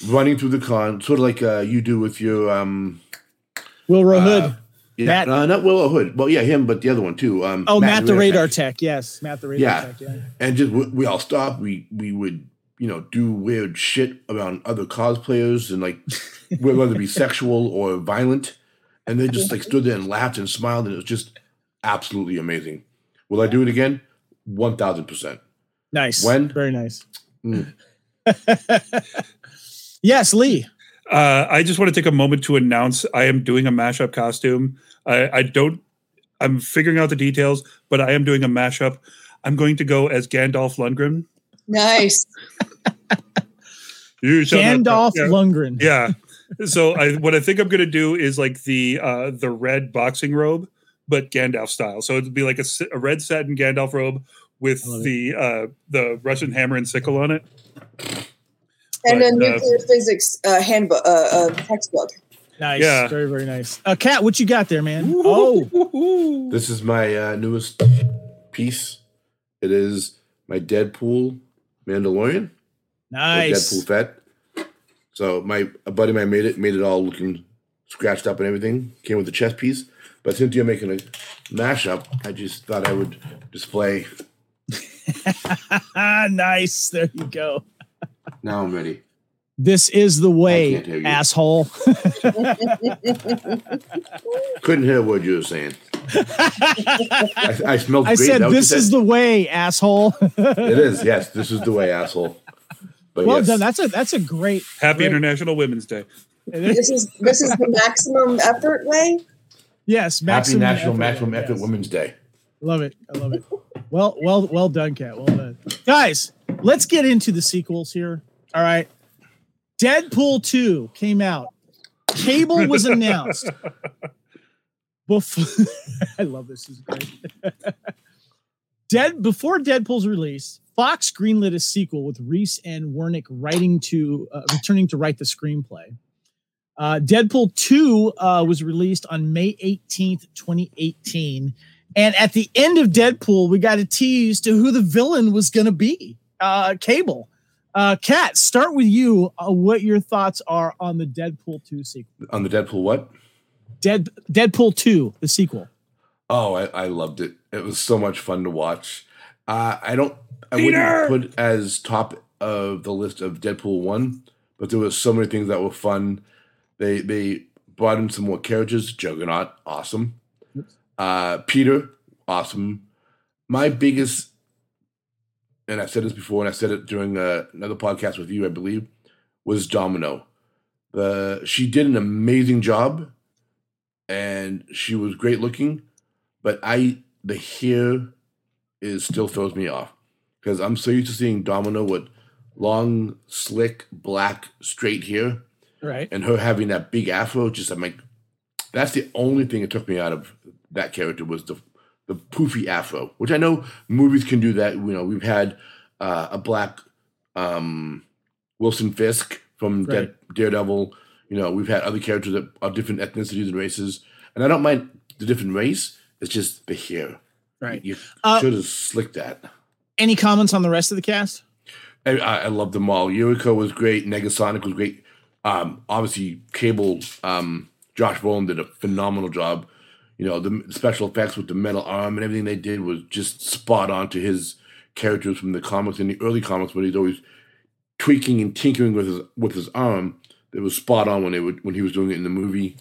running through the con, sort of like uh, you do with your um, Wilro Hood. uh, yeah, Matt- uh, not Willow Hood. Well, yeah, him, but the other one too. Um, oh, Matt, the radar Tech. tech. Yes, Matt the radar Yeah. tech. Yeah. and just we, we all stopped. We we would you know do weird shit around other cosplayers and like whether it be sexual or violent, and they just like stood there and laughed and smiled, and it was just absolutely amazing. Will I do it again? One thousand percent. Nice. When? Very nice. Mm. yes, Lee. Uh, I just want to take a moment to announce I am doing a mashup costume. I, I don't. I'm figuring out the details, but I am doing a mashup. I'm going to go as Gandalf Lundgren. Nice. You shall Gandalf yeah. Lundgren. yeah so i what i think i'm gonna do is like the uh the red boxing robe but gandalf style so it'd be like a red satin gandalf robe with I it. the uh the russian hammer and sickle on it And But, a uh, nuclear physics uh, handbook, uh, uh, textbook. Nice. Yeah. Very, very nice. Uh, Kat, what you got there, man? Oh, This is my uh, newest piece. It is my Deadpool Mandalorian. or nice. Deadpool Fett. So my a buddy of mine made it, made it all looking scratched up and everything. Came with the chess piece. But since you're making a mashup, I just thought I would display. nice. There you go. Now I'm ready. This is the way, can't hear you. asshole. Couldn't hear a word you were saying. I, I smelled I great. said, that what you "This is the way, asshole." It is. Yes, this is the way, asshole. But well yes, done. That's a that's a great. happy great- international women's day This is this is the maximum effort way. Yes, Happy maximum National effort, Maximum yes. Effort Women's Day. Love it. I love it. Well, well, well done, Kat. Well done, guys. Let's get into the sequels here. All right. Deadpool two came out. Cable was announced. Before I love this. This is great. Dead before Deadpool's release, Fox greenlit a sequel with Reese and Wernick writing to uh, returning to write the screenplay. Uh, Deadpool 2 uh, was released on May 18th, 2018. And at the end of Deadpool, we got a tease to who the villain was going to be uh, Cable. Uh, Kat, start with you. Uh, what your thoughts are on the Deadpool 2 sequel? On the Deadpool, what? Dead Deadpool 2, the sequel. Oh, I, I loved it. It was so much fun to watch. Uh, I don't. I Peter! wouldn't put as top of the list of Deadpool one, but there was so many things that were fun. They they brought in some more characters. Juggernaut, awesome. Uh, Peter, awesome. My biggest, and I said this before, and I said it during uh, another podcast with you, I believe, was Domino. The she did an amazing job, and she was great looking, but I the hair is still throws me off because I'm so used to seeing Domino with long, slick, black, straight hair, Right. and her having that big afro. Just I'm like, that's the only thing that took me out of that character was the the poofy afro, which I know movies can do that. You know, we've had uh, a black um, Wilson Fisk from Right. Dead, Daredevil. You know, we've had other characters that are different ethnicities and races, and I don't mind the different race. It's just the hair. Right. You Uh, should have slicked that. Any comments on the rest of the cast? I, I love them all. Yuriko was great. Negasonic was great. Um, obviously, Cable, um, Josh Brolin did a phenomenal job. You know, the special effects with the metal arm and everything they did was just spot on to his characters from the comics in the early comics, but he's always tweaking and tinkering with his with his arm. It was spot on when they would when he was doing it in the movie.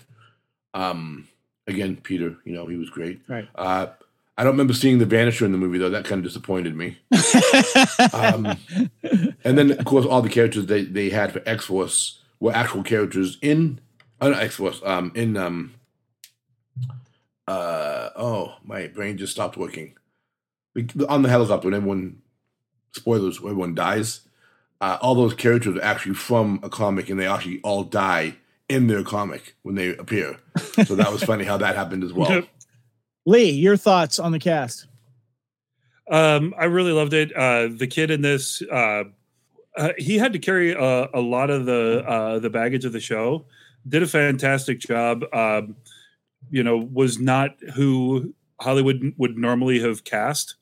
Um, again, Peter, you know, he was great. Right. Uh, I don't remember seeing the Vanisher in the movie though. That kind of disappointed me. Um, and then, of course, all the characters they, they had for X Force were actual characters in uh, not X Force. Um, in um, uh, oh, my brain just stopped working. On the helicopter, when everyone spoilers, when everyone dies. Uh, all those characters are actually from a comic, and they actually all die in their comic when they appear. So that was funny how that happened as well. Lee, your thoughts on the cast? Um, I really loved it. Uh, the kid in this, uh, uh, he had to carry a, a lot of the uh, the baggage of the show. Did a fantastic job. Um, you know, was not who Hollywood would normally have cast.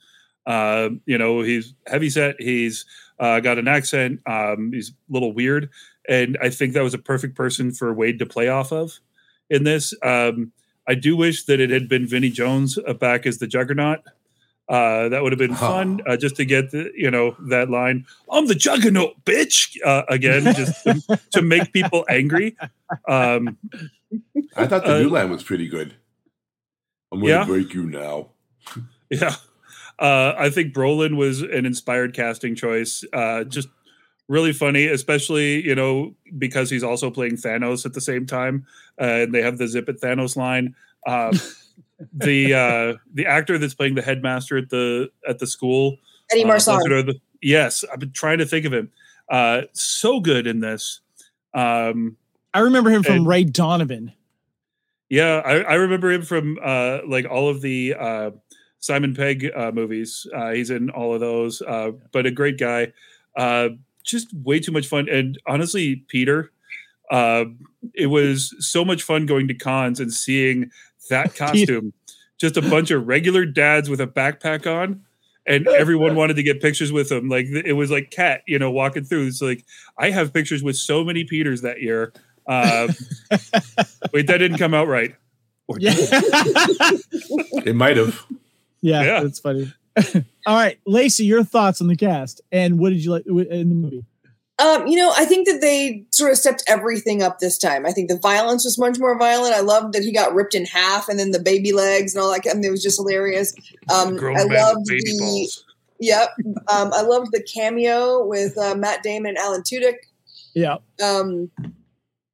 Uh, you know, he's heavy set. He's uh, got an accent. Um, he's a little weird, and I think that was a perfect person for Wade to play off of in this. Um, I do wish that it had been Vinnie Jones uh, back as the Juggernaut. Uh, that would have been fun uh, just to get the, you know that line. I'm the Juggernaut, bitch. Uh, again, just to, to make people angry. Um, I thought the Uh, new line was pretty good. I'm going to yeah. break you now. yeah, uh, I think Brolin was an inspired casting choice. Uh, just really funny, especially you know because he's also playing Thanos at the same time, uh, and they have the "Zip at Thanos" line. Um, the uh, the actor that's playing the headmaster at the at the school, Eddie uh, Marsan. Blizzard are the- yes, I've been trying to think of him. Uh, so good in this. Um, I remember him from And- Ray Donovan. Yeah, I, I remember him from uh, like all of the uh, Simon Pegg uh, movies. Uh, he's in all of those, uh, but a great guy. Uh, just way too much fun. And honestly, Peter, uh, it was so much fun going to cons and seeing that costume. just a bunch of regular dads with a backpack on. And everyone wanted to get pictures with them. Like it was like cat, you know, walking through. It's like I have pictures with so many Peters that year. Uh, wait, that didn't come out right. Yeah. It might have. yeah, Yeah. that's funny. All right, Lacey, your thoughts on the cast and what did you like in the movie? Um, you know, I think that they sort of stepped everything up this time. I think the violence was much more violent. I loved that he got ripped in half and then the baby legs and all that. I mean, it was just hilarious. Um, I loved baby the balls. yep. Um, I loved the cameo with uh, Matt Damon and Alan Tudyk. Yeah. Um,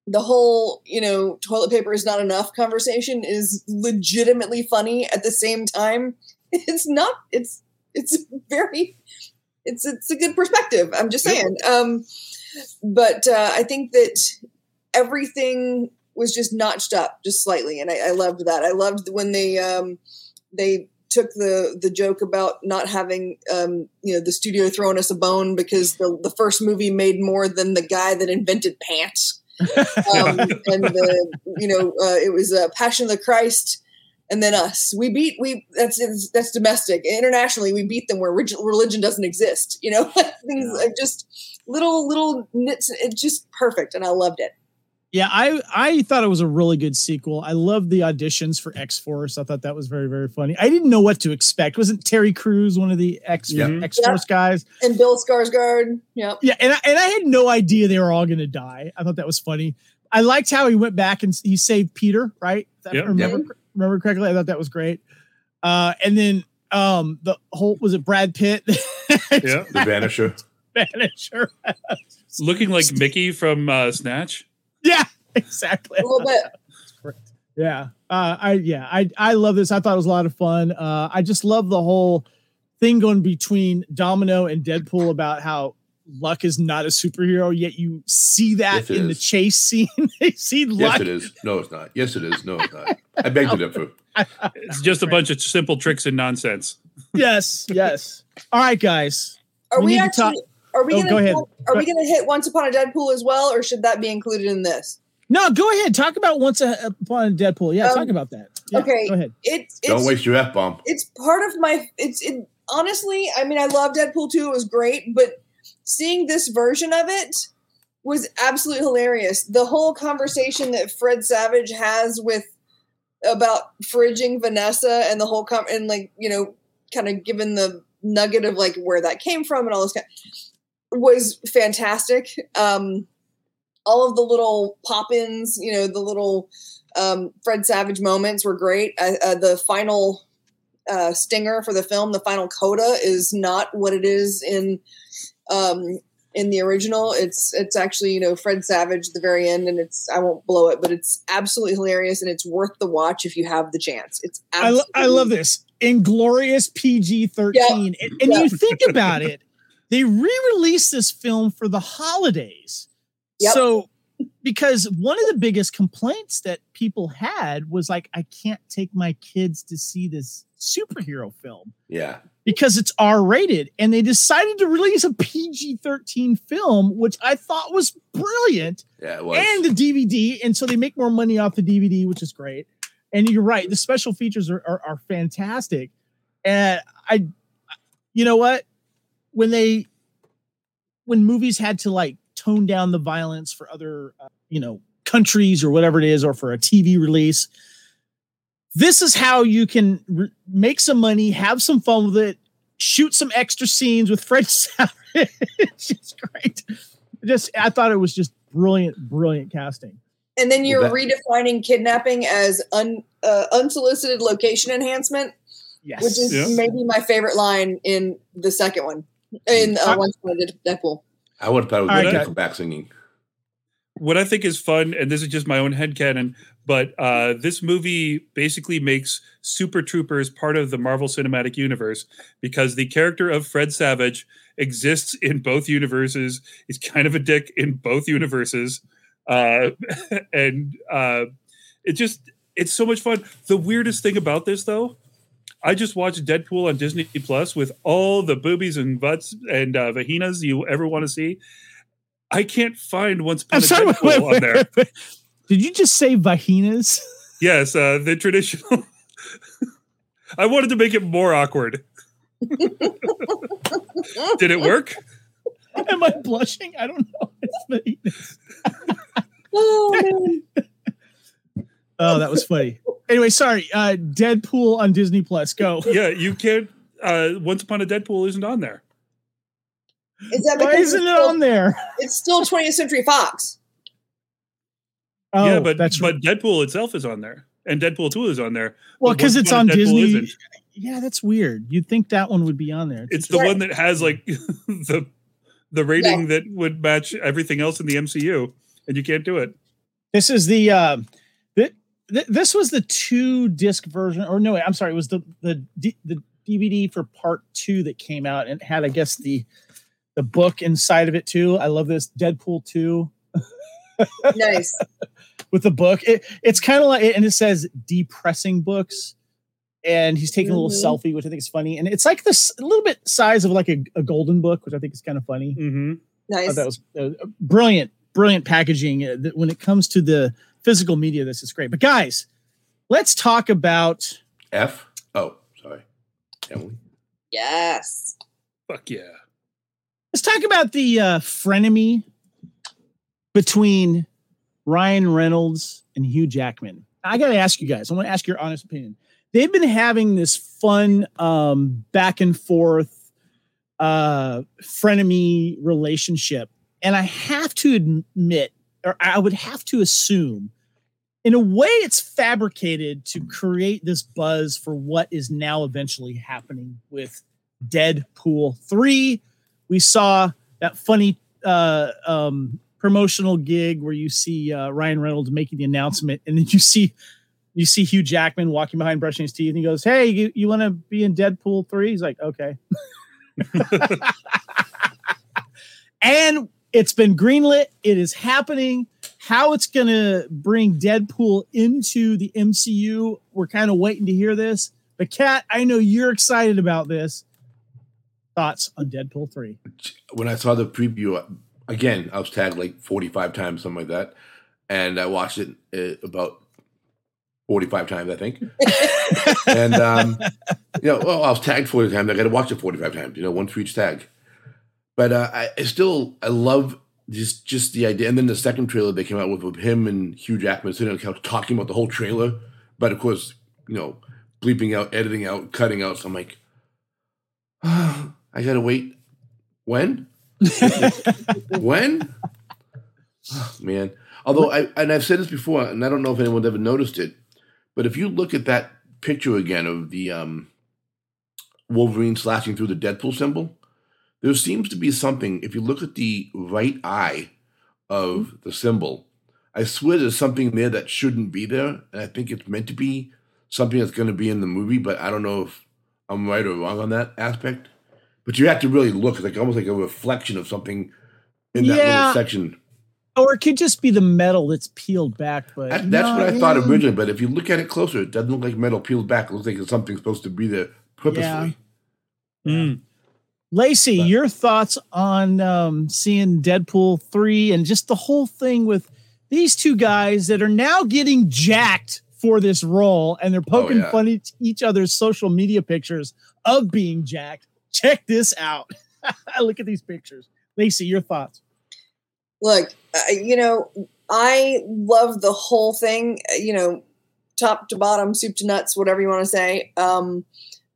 the whole, you know, toilet paper is not enough conversation is legitimately funny. At the same time, it's not. It's it's very. It's it's a good perspective. I'm just saying. Um, but uh, I think that everything was just notched up just slightly, and I, I loved that. I loved when they um, they took the the joke about not having um, you know the studio throwing us a bone because the the first movie made more than the guy that invented pants. um, and the you know uh, it was uh, Passion of the Christ, and then us. We beat we that's that's domestic. Internationally, we beat them where religion doesn't exist. You know, things Yeah. like just little little nits. It's just perfect, and I loved it. Yeah, I I thought it was a really good sequel. I loved the auditions for X Force. I thought that was very very funny. I didn't know what to expect. Wasn't Terry Crews one of the X Yeah. Mm-hmm. X Force guys? And Bill Skarsgård, yeah, Yeah, and I, and I had no idea they were all going to die. I thought that was funny. I liked how he went back and he saved Peter. Right? If I Yep. Remember remember correctly. I thought that was great. Uh, and then um, the whole was it Brad Pitt? Yeah, The Vanisher. Vanisher. looking like Mickey from uh, Snatch. yeah, exactly. a little bit. Yeah. Uh, I yeah, I I love this. I thought it was a lot of fun. Uh, I just love the whole thing going between Domino and Deadpool about how Luck is not a superhero, yet you see that Yes, it in the chase scene. they see Luck. Yes, Luck. it is. No, it's not. Yes, it is. No, it's not. I beg to differ. It's just a bunch of simple tricks and nonsense. yes, yes. All right, guys. Are We we, need to actually? talk- Are we Oh, gonna? go ahead. Are we gonna hit Once Upon a Deadpool as well, or should that be included in this? No, go ahead. Talk about once upon a Deadpool. Yeah, Um, talk about that. Yeah, okay. Go ahead. It's Don't waste your F bomb. it's part of my it's it honestly i mean i love deadpool 2 it was great but seeing this version of it was absolutely hilarious the whole conversation that fred savage has with about fridging vanessa and the whole com- and like you know kind of given the nugget of like where that came from and all this kind was fantastic um all of the little pop-ins you know the little um, Fred Savage moments were great. I, uh, the final uh, stinger for the film, the final coda, is not what it is in um, in the original. It's it's actually you know Fred Savage at the very end, and it's I won't blow it, but it's absolutely hilarious and it's worth the watch if you have the chance. It's I, lo- I love this inglorious PG thirteen, and, and Yeah. you think about it, they re-released this film for the holidays. Yep. So, because one of the biggest complaints that people had was like, I can't take my kids to see this superhero film Yeah. Because it's R rated, and they decided to release a PG thirteen film, which I thought was brilliant Yeah, it was. and the DVD, and so they make more money off the DVD, which is great. And you're right, the special features are are, are fantastic. And I, you know what, when they, when movies had to like tone down the violence for other, uh, you know, countries or whatever it is, or for a TV release, this is how you can re- make some money, have some fun with it, shoot some extra scenes with Fred Savage. it's just great. Just I thought it was just brilliant, brilliant casting. and then you're Well, that- redefining kidnapping as un, uh, unsolicited location enhancement, Yes. which is Yeah. maybe my favorite line in the second one in uh, I- Once Upon a Deadpool. I would have thought it was All right, like guys. Nickelback singing. what I think is fun, and this is just my own head headcanon, but uh, this movie basically makes Super Troopers part of the Marvel Cinematic Universe because the character of Fred Savage exists in both universes. He's kind of a dick in both universes. Uh, and uh, it just, it's so much fun. The weirdest thing about this, though, I just watched Deadpool on Disney Plus with all the boobies and butts and uh, vaginas you ever want to see. I can't find Once Upon a. Deadpool Wait, on there. wait, wait. Did you just say vaginas? Yes, uh, the traditional. I wanted to make it more awkward. Did it work? Am I blushing? I don't know. It's vaginas. Oh man. Oh, that was funny. Anyway, sorry. Uh, Deadpool on Disney Plus. Go. Yeah, you can't. Uh, Once Upon a Deadpool isn't on there. Is that Why because isn't it still, on there? it's still 20th Century Fox? Oh, yeah, but that's but Deadpool itself is on there, and Deadpool Two is on there. well because it's on Deadpool Disney. isn't. Yeah, that's weird. You'd think that one would be on there. It's the Right. one that has like the the rating that would match everything else in the MCU, and you can't do it. This is the uh, th- th- this was the two disc version, or no, I'm sorry, it was the the D- the DVD for part two that came out and had, I guess, the the book inside of it too. I love this Deadpool two Nice. with the book. It, it's kind of like, and it says depressing books. And he's taking a little Mhm. selfie, which I think is funny. And it's like this a little bit size of like a, a golden book, which I think is kind of funny. Mm-hmm. I Nice. thought that was uh, brilliant, brilliant packaging. Uh, th- when it comes to the physical media, this is great. But guys, let's talk about F. Oh, sorry. Emily. Yes. Fuck yeah. let's talk about the uh, frenemy between Ryan Reynolds and Hugh Jackman. I got to ask you guys. I want to ask your honest opinion. They've been having this fun um, back and forth uh, frenemy relationship, and I have to admit, or I would have to assume, in a way, it's fabricated to create this buzz for what is now eventually happening with Deadpool three. We saw that funny uh, um, promotional gig where you see uh, Ryan Reynolds making the announcement, and then you see you see Hugh Jackman walking behind brushing his teeth, and he goes, "Hey, you, you want to be in Deadpool 3? He's like, "Okay." and it's been greenlit. It is happening. How it's going to bring Deadpool into the MCU, we're kind of waiting to hear this. But Kat, I know you're excited about this. Thoughts on Deadpool 3? When I saw the preview, again, I was tagged like 45 times, something like that. And I watched it uh, about 45 times, I think. and, um, you know, well, I was tagged 40 times. I got to watch it 45 times, you know, one for each tag. But uh, I, I still, I love just just the idea. And then the second trailer they came out with, with him and Hugh Jackman sitting on the couch talking about the whole trailer. But of course, you know, bleeping out, editing out, cutting out. So I'm like, I got to wait. When? when? Oh, man. Although I and I've said this before, and I don't know if anyone's ever noticed it, but if you look at that picture again of the um, Wolverine slashing through the Deadpool symbol, there seems to be something. If you look at the right eye of the symbol, I swear there's something there that shouldn't be there, and I think it's meant to be something that's going to be in the movie, but I don't know if I'm right or wrong on that aspect. But you have to really look, it's like almost like a reflection of something in that Yeah. little section. or it could just be the metal that's peeled back. But That, that's no, what I thought originally, but if you look at it closer, it doesn't look like metal peeled back. It looks like it's something supposed to be there purposefully. Mm. Lacey, But- your thoughts on um, seeing Deadpool 3 and just the whole thing with these two guys that are now getting jacked for this role and they're poking yeah. fun at each other's social media pictures of being jacked. Check this out. Look at these pictures. Lacey, your thoughts. Look, uh, you know, I love the whole thing, uh, you know, top to bottom, soup to nuts, whatever you want to say. Um,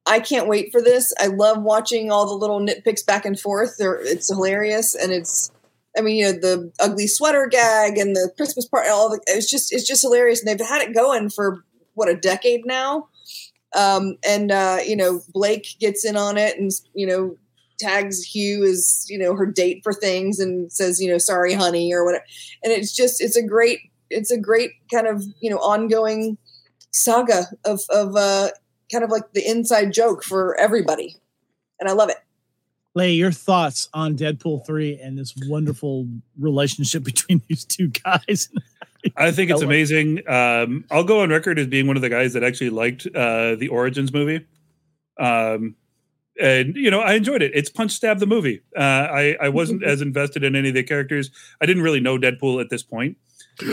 I can't wait for this. I love watching all the little nitpicks back and forth. They're, it's hilarious, and it's, I mean, you know, the ugly sweater gag and the Christmas party. All the, it's just, it's just hilarious, and they've had it going for what a decade now. Um, and uh, you know, Blake gets in on it, and you know, tags Hugh as you know her date for things and says you know sorry honey or whatever. And it's just it's a great it's a great kind of you know ongoing saga of of uh kind of like the inside joke for everybody. And i love it. Lay, your thoughts on Deadpool 3 and this wonderful relationship between these two guys. I think it's amazing. Um, I'll go on record as being one of the guys that actually liked uh, the Origins movie. Um, and you know, I enjoyed it. It's punch stab the movie. Uh, I I wasn't as invested in any of the characters. I didn't really know Deadpool at this point,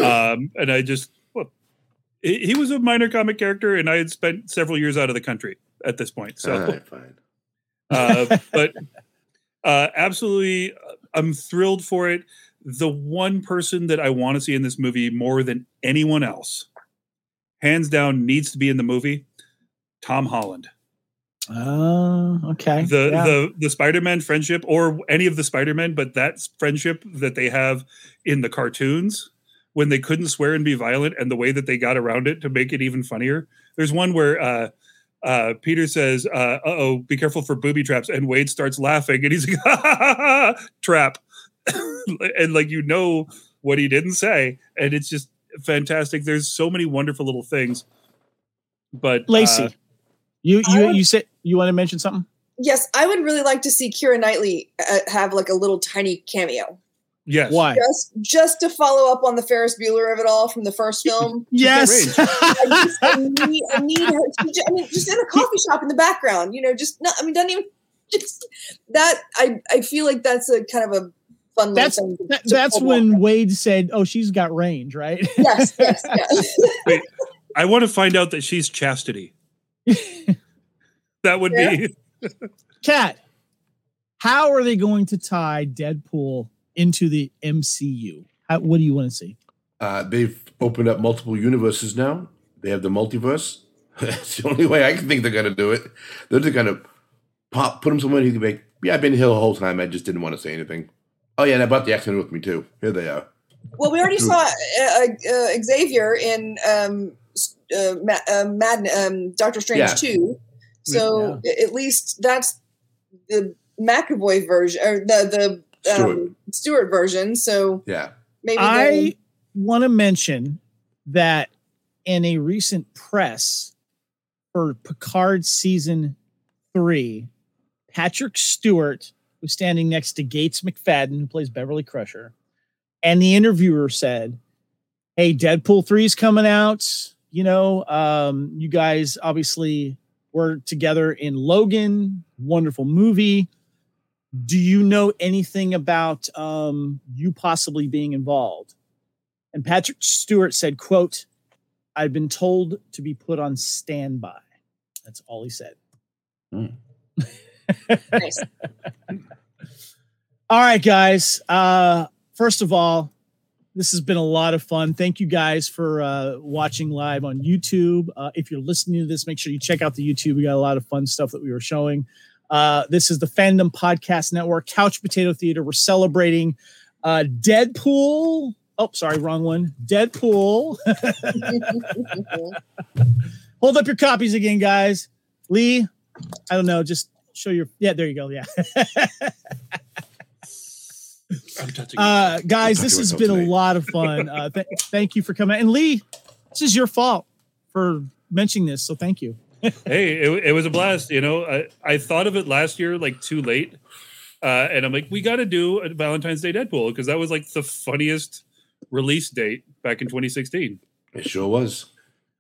um, and I just well, he, he was a minor comic character, and I had spent several years out of the country at this point. So, All right, fine. uh, but uh, absolutely, uh, I'm thrilled for it. The one person that I want to see in this movie more than anyone else, hands down, needs to be in the movie. Tom Holland. Oh, okay. The Yeah. the the Spider-Man friendship, or any of the Spider-Men, but that friendship that they have in the cartoons when they couldn't swear and be violent, and the way that they got around it to make it even funnier. There's one where uh, uh, Peter says, uh, "Oh, be careful for booby traps," and Wade starts laughing, and he's like, ha, ha, ha, "Trap," and like you know what he didn't say, and it's just fantastic. There's so many wonderful little things. But Lacey, uh, you you would- you said you want to mention something? yes i would really like to see keira knightley uh, have like a little tiny cameo yes, Why? just just to follow up on the ferris bueller of it all from the first film Yes. I, just, I, need, I need her to I mean, just in a coffee shop in the background, you know, just not, I mean, doesn't even, just that, I, I feel like that's a kind of a fun little That's- thing. That- that's when off. Wade said, "Oh, she's got range, right?" Yes, yes, yes. I want to find out that she's chastity. that would be Kat, how are they going to tie Deadpool into the MCU? How, what do you want to see? Uh, they've opened up multiple universes now. They have the multiverse. That's the only way I can think they're gonna do it. They're just gonna pop, put him somewhere he can make. Yeah, I've been here the whole time. I just didn't want to say anything. Oh yeah, and I brought the X Men with me too. Here they are. Well, we already saw uh, uh, Xavier in um, uh, Ma- uh, Mad um, Doctor Strange Yeah. 2. So a- at least that's the McAvoy version or the, the um, Stewart version. So Yeah, maybe I want to mention that in a recent press for Picard season three, Patrick Stewart was standing next to Gates McFadden, who plays Beverly Crusher, and the interviewer said, "Hey, Deadpool three is coming out. You know, um, you guys obviously were together in Logan, wonderful movie." do you know anything about um, you possibly being involved? And Patrick Stewart said, quote, I've been told to be put on standby. That's all he said. nice. All right, guys. Uh, first of all, this has been a lot of fun. Thank you guys for uh, watching live on YouTube. Uh, if you're listening to this, make sure you check out the YouTube. We got a lot of fun stuff that we were showing. Uh, this is the Fandom Podcast Network, Couch Potato Theater. We're celebrating uh, Deadpool. Oh, sorry, wrong one. Deadpool. Hold up your copies again, guys. Lee, I don't know. Just show your. Yeah, there you go. Yeah. Uh, guys, this has myself been a lot of fun. Uh, th- thank you for coming. And Lee, this is your fault for mentioning this. So thank you. hey, it, it was a blast. You know, I, I thought of it last year, like too late. Uh, and I'm like, we got to do a Valentine's Day Deadpool because that was like the funniest release date back in 2016. it sure was.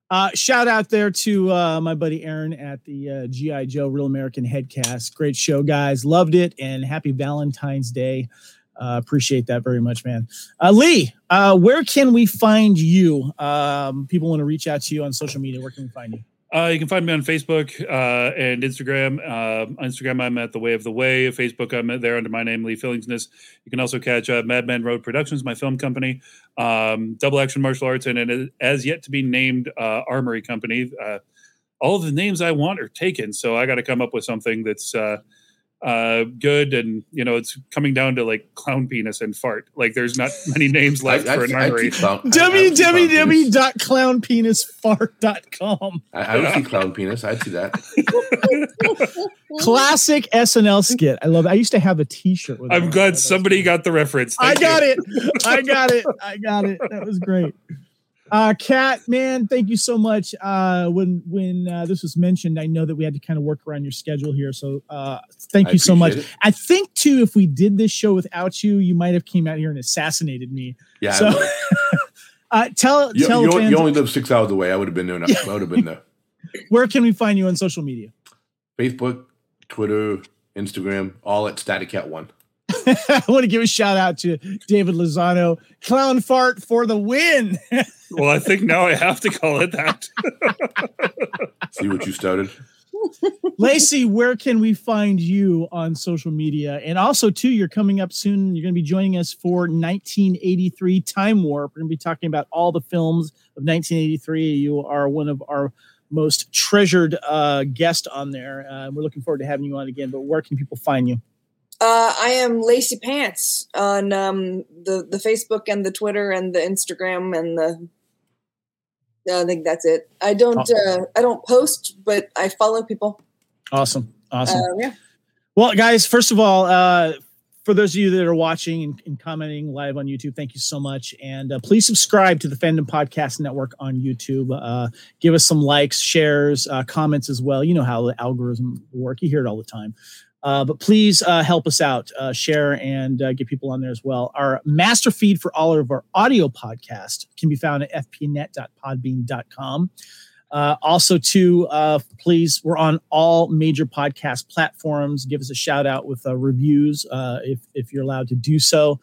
Uh, shout out there to uh, my buddy Aaron at the uh, GI Joe Real American Headcast. Great show, guys. Loved it, and happy Valentine's Day. Uh, appreciate that very much, man. Uh, Lee, uh, where can we find you? Um, people want to reach out to you on social media. Where can we find you? Uh, you can find me on Facebook uh, and Instagram. Uh, Instagram, I'm at the Way of the Way. Facebook, I'm there under my name, Lee Fillingsness. You can also catch uh, Madman Road Productions, my film company, um, Double Action Martial Arts, and an as yet to be named uh, Armory Company. Uh, all the names I want are taken, so I got to come up with something that's uh, good, and you know it's coming down to like clown penis and fart. Like there's not many names left I, for an I, I, armory. see clown, I, I would clown penis. www.clownpenisfart.com. I, I would see clown penis. I'd see that. Classic SNL skit. I love it. I used to have a T-shirt with. I'm glad somebody got the reference. I got you. it. I got it. I got it. That was great. Uh, Kat, man, thank you so much. Uh, when when uh, this was mentioned, I know that we had to kind of work around your schedule here, so uh, thank I you so much. it. I think too, if we did this show without you, you might have came out here and assassinated me. Yeah. So, uh, tell you, tell you, fans, you only live six hours away. I would have been there. I would have been there. where can we find you on social media? Facebook, Twitter, Instagram, all at Static Cat One. I want to give a shout out to David Lozano, clown fart for the win. Well, I think now I have to call it that. See what you started. Lacey, where can we find you on social media? And also, too, you're coming up soon. You're going to be joining us for 1983 Time Warp. We're going to be talking about all the films of 1983. You are one of our most treasured uh, guests on there. Uh, we're looking forward to having you on again. But where can people find you? Uh, I am Lacey Pants on um, the the Facebook and the Twitter and the Instagram and the. I think that's it. I don't. Uh, I don't post, but I follow people. Awesome, awesome. Uh, yeah. Well, guys, first of all, uh, for those of you that are watching and, and commenting live on YouTube, thank you so much. And uh, please subscribe to the Fandom Podcast Network on YouTube. Uh, give us some likes, shares, uh, comments as well. You know how the algorithm work. You hear it all the time. Uh, but please uh, help us out, uh, share, and uh, get people on there as well. Our master feed for all of our audio podcast can be found at fpnet.podbean.com. Uh, also, too, uh, please, we're on all major podcast platforms. Give us a shout out with reviews if, if you're allowed to do so.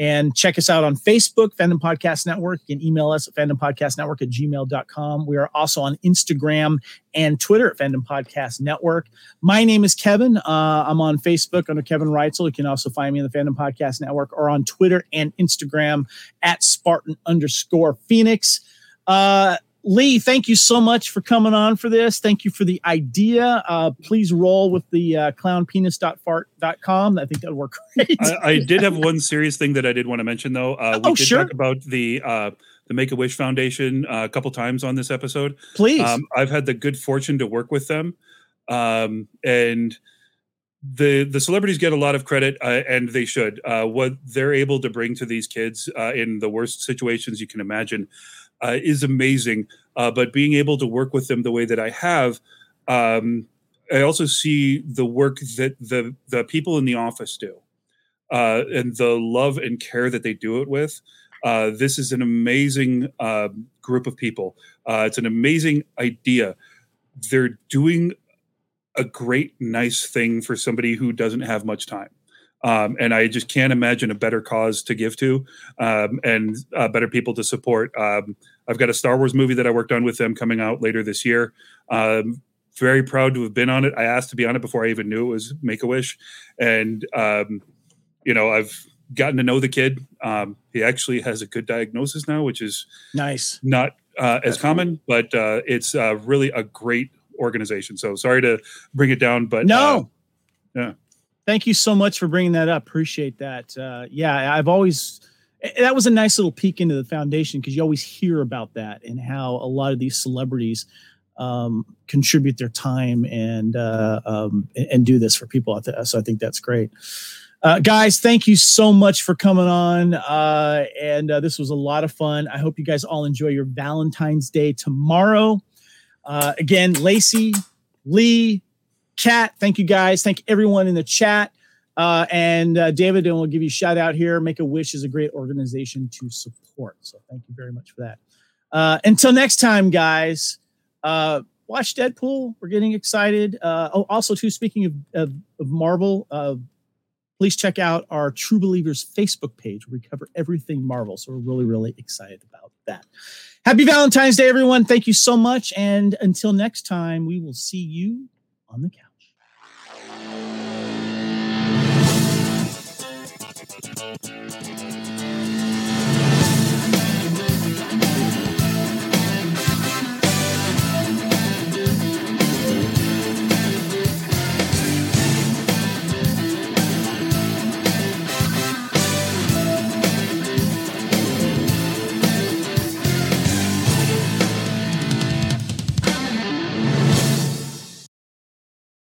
And check us out on Facebook, Fandom Podcast Network. You can email us at fandompodcastnetwork at gmail.com. We are also on Instagram and Twitter at Fandom Podcast Network. My name is Kevin. Uh, I'm on Facebook under Kevin Reitzel. You can also find me on the Fandom Podcast Network or on Twitter and Instagram at Spartan underscore Phoenix. Uh, Lee, thank you so much for coming on for this. Thank you for the idea. Uh, please roll with the uh, clownpenis.fart.com. I think that'll work great. I, I did have one serious thing that I did want to mention, though. Uh, we Oh, did sure. talk about the uh, the Make a Wish Foundation uh, a couple times on this episode. Please. Um, I've had the good fortune to work with them, um, and the the celebrities get a lot of credit, uh, and they should. Uh, what they're able to bring to these kids uh, in the worst situations you can imagine uh, is amazing. Uh, but being able to work with them the way that I have, um, I also see the work that the the people in the office do, uh, and the love and care that they do it with. Uh, this is an amazing uh, group of people. Uh, it's an amazing idea. They're doing a great, nice thing for somebody who doesn't have much time. Um, and I just can't imagine a better cause to give to um, and uh, better people to support. Um, I've got a Star Wars movie that I worked on with them coming out later this year. Um, very proud to have been on it. I asked to be on it before I even knew it was Make a Wish. And, um, you know, I've gotten to know the kid. Um, he actually has a good diagnosis now, which is nice. not uh, as common, but uh, it's uh, really a great organization. So sorry to bring it down, but No. uh, yeah. Thank you so much for bringing that up. Appreciate that. Uh, yeah, I've always that was a nice little peek into the foundation because you always hear about that and how a lot of these celebrities um, contribute their time and uh, um, and, do this for people. So I think that's great. Uh, guys, thank you so much for coming on. Uh, and uh, this was a lot of fun. I hope you guys all enjoy your Valentine's Day tomorrow. Uh, again, Lacey, Lee, Kat, thank you guys. Thank everyone in the chat. Uh, and uh, David, and we'll give you a shout out here. Make a Wish is a great organization to support. So thank you very much for that. Uh, until next time, guys, uh, watch Deadpool. We're getting excited. Uh, oh, also, too, speaking of, of, of Marvel, uh, please check out our True Believers Facebook page where we cover everything Marvel. So we're really, really excited about that. Happy Valentine's Day, everyone. Thank you so much. And until next time, we will see you on the couch.